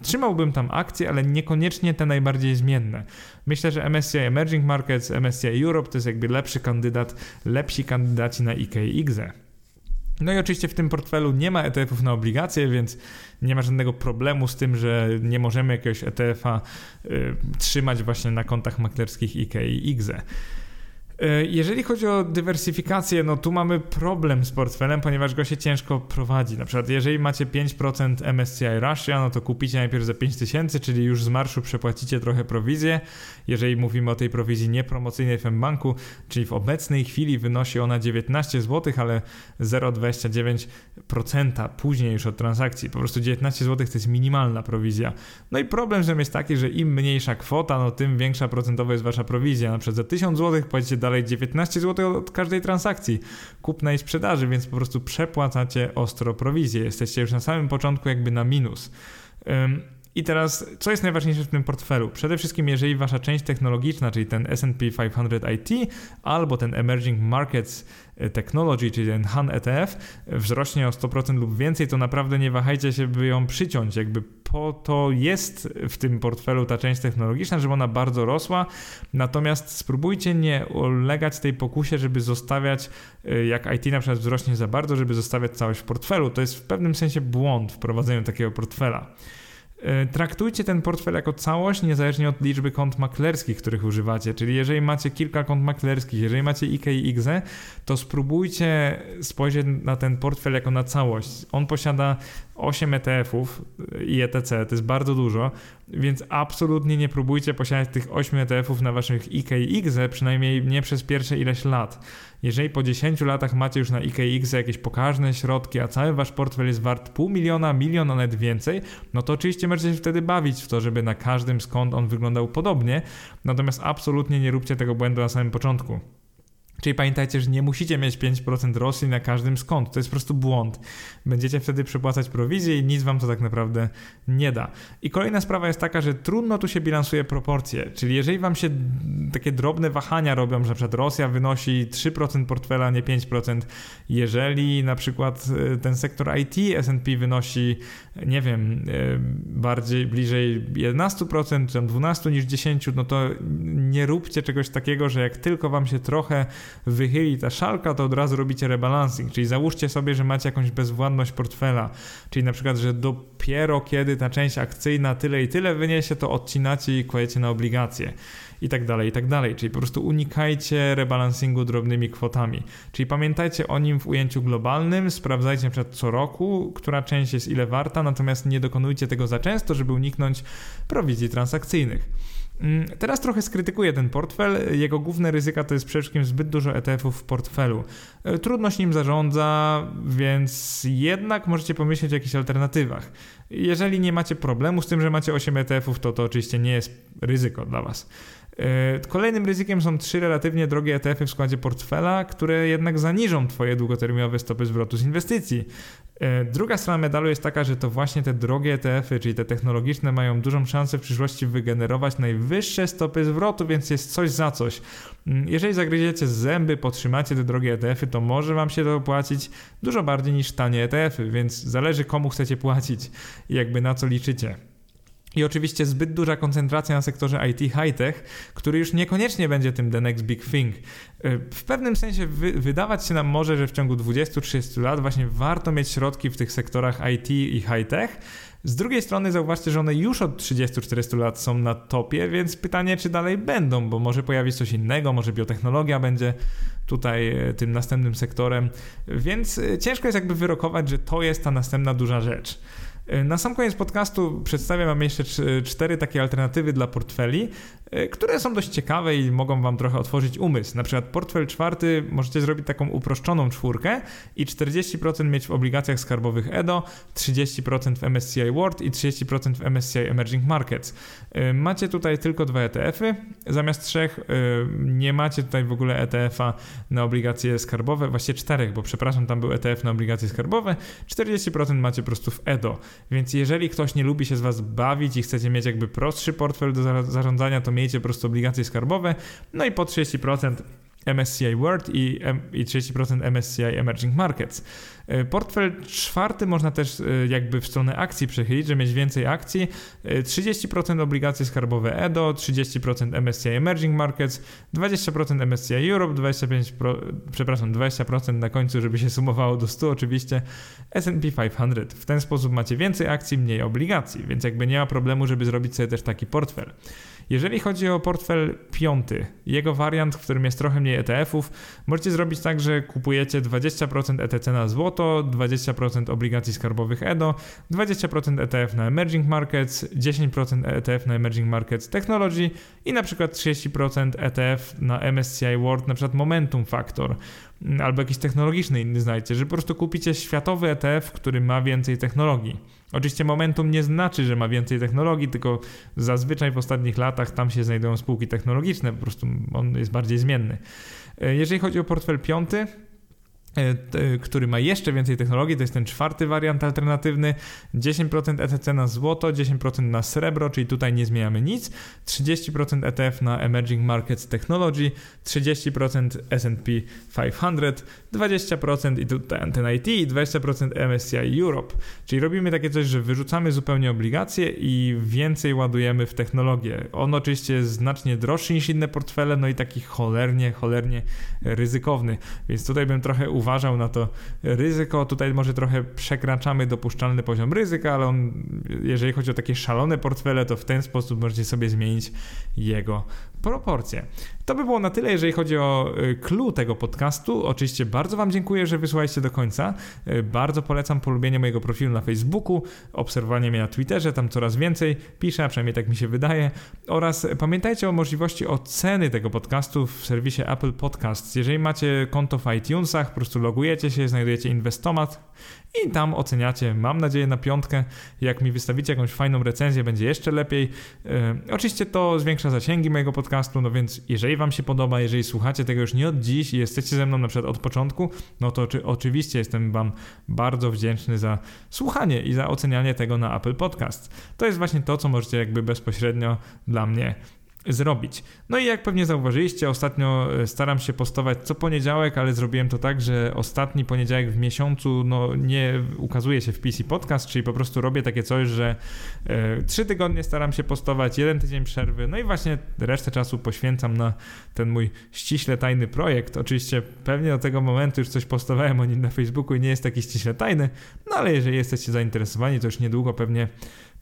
trzymałbym tam akcje, ale niekoniecznie te najbardziej zmienne. Myślę, że MSCI Emerging Markets, MSCI Europe to jest jakby lepszy kandydat, lepsi kandydaci na IKE i IGZE. No i oczywiście w tym portfelu nie ma ETF-ów na obligacje, więc nie ma żadnego problemu z tym, że nie możemy jakiegoś ETF-a y, trzymać właśnie na kontach maklerskich IKE i IGZE. E, jeżeli chodzi o dywersyfikację, no tu mamy problem z portfelem, ponieważ go się ciężko prowadzi. Na przykład, jeżeli macie 5% MSCI Russia, no to kupicie najpierw za 5000, czyli już z marszu przepłacicie trochę prowizję. Jeżeli mówimy o tej prowizji niepromocyjnej w banku, czyli w obecnej chwili wynosi ona 19 zł, ale 0,29% później już od transakcji. Po prostu 19 zł to jest minimalna prowizja. No i problem z jest taki, że im mniejsza kwota, no tym większa procentowo jest wasza prowizja. Na przykład za 1000 zł płacicie dalej 19 zł od każdej transakcji kupna i sprzedaży, więc po prostu przepłacacie ostro prowizję. Jesteście już na samym początku jakby na minus. I teraz, co jest najważniejsze w tym portfelu? Przede wszystkim, jeżeli wasza część technologiczna, czyli ten SP 500 IT albo ten Emerging Markets Technology, czyli ten HAN ETF, wzrośnie o 100% lub więcej, to naprawdę nie wahajcie się, by ją przyciąć. Jakby po to jest w tym portfelu ta część technologiczna, żeby ona bardzo rosła. Natomiast spróbujcie nie ulegać tej pokusie, żeby zostawiać, y, jak IT na przykład wzrośnie za bardzo, żeby zostawiać całość w portfelu. To jest w pewnym sensie błąd w prowadzeniu takiego portfela. E, traktujcie ten portfel jako całość, niezależnie od liczby kont maklerskich, których używacie. Czyli jeżeli macie kilka kont maklerskich, jeżeli macie IK i IGZE, to spróbujcie spojrzeć na ten portfel jako na całość. On posiada 8 ETF-ów i ETC, to jest bardzo dużo, więc absolutnie nie próbujcie posiadać tych 8 ETF-ów na waszych IK i IGZE, przynajmniej nie przez pierwsze ileś lat. Jeżeli po 10 latach macie już na IKX jakieś pokaźne środki, a cały wasz portfel jest wart pół miliona, milion, nawet więcej, no to oczywiście możecie się wtedy bawić w to, żeby na każdym skąd on wyglądał podobnie, natomiast absolutnie nie róbcie tego błędu na samym początku. Czyli pamiętajcie, że nie musicie mieć 5% roślin na każdym skąd. To jest po prostu błąd. Będziecie wtedy przepłacać prowizję i nic wam to tak naprawdę nie da. I kolejna sprawa jest taka, że trudno tu się bilansuje proporcje. Czyli jeżeli wam się takie drobne wahania robią, że na przykład Rosja wynosi 3% portfela, nie 5%, jeżeli na przykład e, ten sektor IT S&P wynosi, nie wiem, e, bardziej bliżej 11%, czy 12% niż 10%, no to nie róbcie czegoś takiego, że jak tylko wam się trochę wychyli ta szalka, to od razu robicie rebalancing, czyli załóżcie sobie, że macie jakąś bezwładność portfela, czyli na przykład, że dopiero kiedy ta część akcyjna tyle i tyle wyniesie, to odcinacie i kładziecie na obligacje i tak dalej, i tak dalej. Czyli po prostu unikajcie rebalansingu drobnymi kwotami. Czyli pamiętajcie o nim w ujęciu globalnym, sprawdzajcie przykład co roku, która część jest ile warta, natomiast nie dokonujcie tego za często, żeby uniknąć prowizji transakcyjnych. Mm, teraz trochę skrytykuję ten portfel. Jego główne ryzyka to jest przede wszystkim zbyt dużo ETF-ów w portfelu. E, trudno się nim zarządza, więc jednak możecie pomyśleć o jakichś alternatywach. Jeżeli nie macie problemu z tym, że macie 8 ETF-ów, to to oczywiście nie jest ryzyko dla Was. E, kolejnym ryzykiem są trzy relatywnie drogie ETF-y w składzie portfela, które jednak zaniżą Twoje długoterminowe stopy zwrotu z inwestycji. E, druga strona medalu jest taka, że to właśnie te drogie ETF-y, czyli te technologiczne, mają dużą szansę w przyszłości wygenerować najwyższe stopy zwrotu, więc jest coś za coś. Mm, jeżeli zagryziecie zęby, potrzymacie te drogie ETF-y, to może Wam się to opłacić dużo bardziej niż tanie ETF-y, więc zależy komu chcecie płacić i jakby na co liczycie. I oczywiście zbyt duża koncentracja na sektorze IT high-tech, który już niekoniecznie będzie tym the next big thing. Y, w pewnym sensie wy, wydawać się nam może, że w ciągu 20-30 lat właśnie warto mieć środki w tych sektorach IT i high-tech. Z drugiej strony zauważcie, że one już od 30-40 lat są na topie, więc pytanie, czy dalej będą, bo może pojawić coś innego, może biotechnologia będzie tutaj y, tym następnym sektorem, więc y, ciężko jest jakby wyrokować, że to jest ta następna duża rzecz. Na sam koniec podcastu przedstawiam Wam jeszcze cztery takie alternatywy dla portfeli, które są dość ciekawe i mogą Wam trochę otworzyć umysł. Na przykład portfel czwarty możecie zrobić taką uproszczoną czwórkę i 40% mieć w obligacjach skarbowych EDO, 30% w MSCI World i 30% w MSCI Emerging Markets. E, macie tutaj tylko dwa ETF-y, zamiast trzech nie macie tutaj w ogóle ETF-a na obligacje skarbowe, właściwie czterech, bo przepraszam, tam był ETF na obligacje skarbowe, 40% macie po prostu w EDO. Więc jeżeli ktoś nie lubi się z Was bawić i chcecie mieć jakby prostszy portfel do zarządzania, to miejcie po prostu obligacje skarbowe, no i po 30% MSCI World i, i 30% MSCI Emerging Markets. E, portfel czwarty można też e, jakby w stronę akcji przechylić, żeby mieć więcej akcji. 30% e, obligacje skarbowe EDO, 30% MSCI Emerging Markets, 20% MSCI Europe, 25%, przepraszam, 20% na końcu, żeby się sumowało do 100 oczywiście, S&P 500. W ten sposób macie więcej akcji, mniej obligacji, więc jakby nie ma problemu, żeby zrobić sobie też taki portfel. Jeżeli chodzi o portfel piąty, jego wariant, w którym jest trochę mniej ETF-ów, możecie zrobić tak, że kupujecie 20% ETC na złoto, 20% obligacji skarbowych EDO, 20% ETF na Emerging Markets, 10% ETF na Emerging Markets Technology i na przykład 30% ETF na MSCI World, na przykład Momentum Factor albo jakiś technologiczny inny znajdzie, że po prostu kupicie światowy ETF, który ma więcej technologii. Oczywiście momentum nie znaczy, że ma więcej technologii, tylko zazwyczaj w ostatnich latach tam się znajdują spółki technologiczne, po prostu on jest bardziej zmienny. E, jeżeli chodzi o portfel piąty, który ma jeszcze więcej technologii, to jest ten czwarty wariant alternatywny, 10% ETC na złoto, 10% na srebro, czyli tutaj nie zmieniamy nic, 30% ETF na Emerging Markets Technology, 30% S&P 500, 20% i tutaj ten IT i 20% MSCI Europe, czyli robimy takie coś, że wyrzucamy zupełnie obligacje i więcej ładujemy w technologię. On oczywiście jest znacznie droższy niż inne portfele, no i taki cholernie, cholernie ryzykowny, więc tutaj bym trochę uważał uważał na to ryzyko. Tutaj może trochę przekraczamy dopuszczalny poziom ryzyka, ale on, jeżeli chodzi o takie szalone portfele, to w ten sposób możecie sobie zmienić jego proporcje. To by było na tyle, jeżeli chodzi o y, clue tego podcastu. Oczywiście bardzo Wam dziękuję, że wysłuchaliście do końca. Y, bardzo polecam polubienie mojego profilu na Facebooku, obserwowanie mnie na Twitterze, tam coraz więcej piszę, a przynajmniej tak mi się wydaje. Oraz pamiętajcie o możliwości oceny tego podcastu w serwisie Apple Podcasts. Jeżeli macie konto w iTunesach, po prostu logujecie się, znajdujecie Inwestomat i tam oceniacie, mam nadzieję, na piątkę. Jak mi wystawicie jakąś fajną recenzję, będzie jeszcze lepiej. Yy, oczywiście to zwiększa zasięgi mojego podcastu, no więc jeżeli Wam się podoba, jeżeli słuchacie tego już nie od dziś i jesteście ze mną na przykład od początku, no to czy, oczywiście jestem Wam bardzo wdzięczny za słuchanie i za ocenianie tego na Apple Podcast. To jest właśnie to, co możecie jakby bezpośrednio dla mnie zrobić. No i jak pewnie zauważyliście, ostatnio e, staram się postować co poniedziałek, ale zrobiłem to tak, że ostatni poniedziałek w miesiącu no, nie ukazuje się w PC Podcast, czyli po prostu robię takie coś, że e, trzy tygodnie staram się postować, jeden tydzień przerwy, no i właśnie resztę czasu poświęcam na ten mój ściśle tajny projekt. Oczywiście pewnie do tego momentu już coś postowałem o nim na Facebooku i nie jest taki ściśle tajny, no ale jeżeli jesteście zainteresowani, to już niedługo pewnie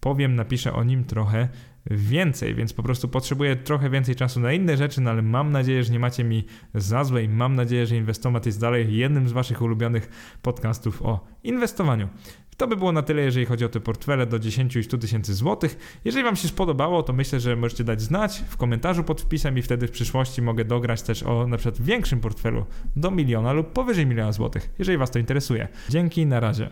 powiem, napiszę o nim trochę więcej, więc po prostu potrzebuję trochę więcej czasu na inne rzeczy, no ale mam nadzieję, że nie macie mi za złe i mam nadzieję, że Inwestomat jest dalej jednym z waszych ulubionych podcastów o inwestowaniu. To by było na tyle, jeżeli chodzi o te portfele do 10 i 100 tysięcy złotych. Jeżeli Wam się spodobało, to myślę, że możecie dać znać w komentarzu pod wpisem i wtedy w przyszłości mogę dograć też o na przykład większym portfelu do miliona lub powyżej miliona złotych, jeżeli Was to interesuje. Dzięki, na razie.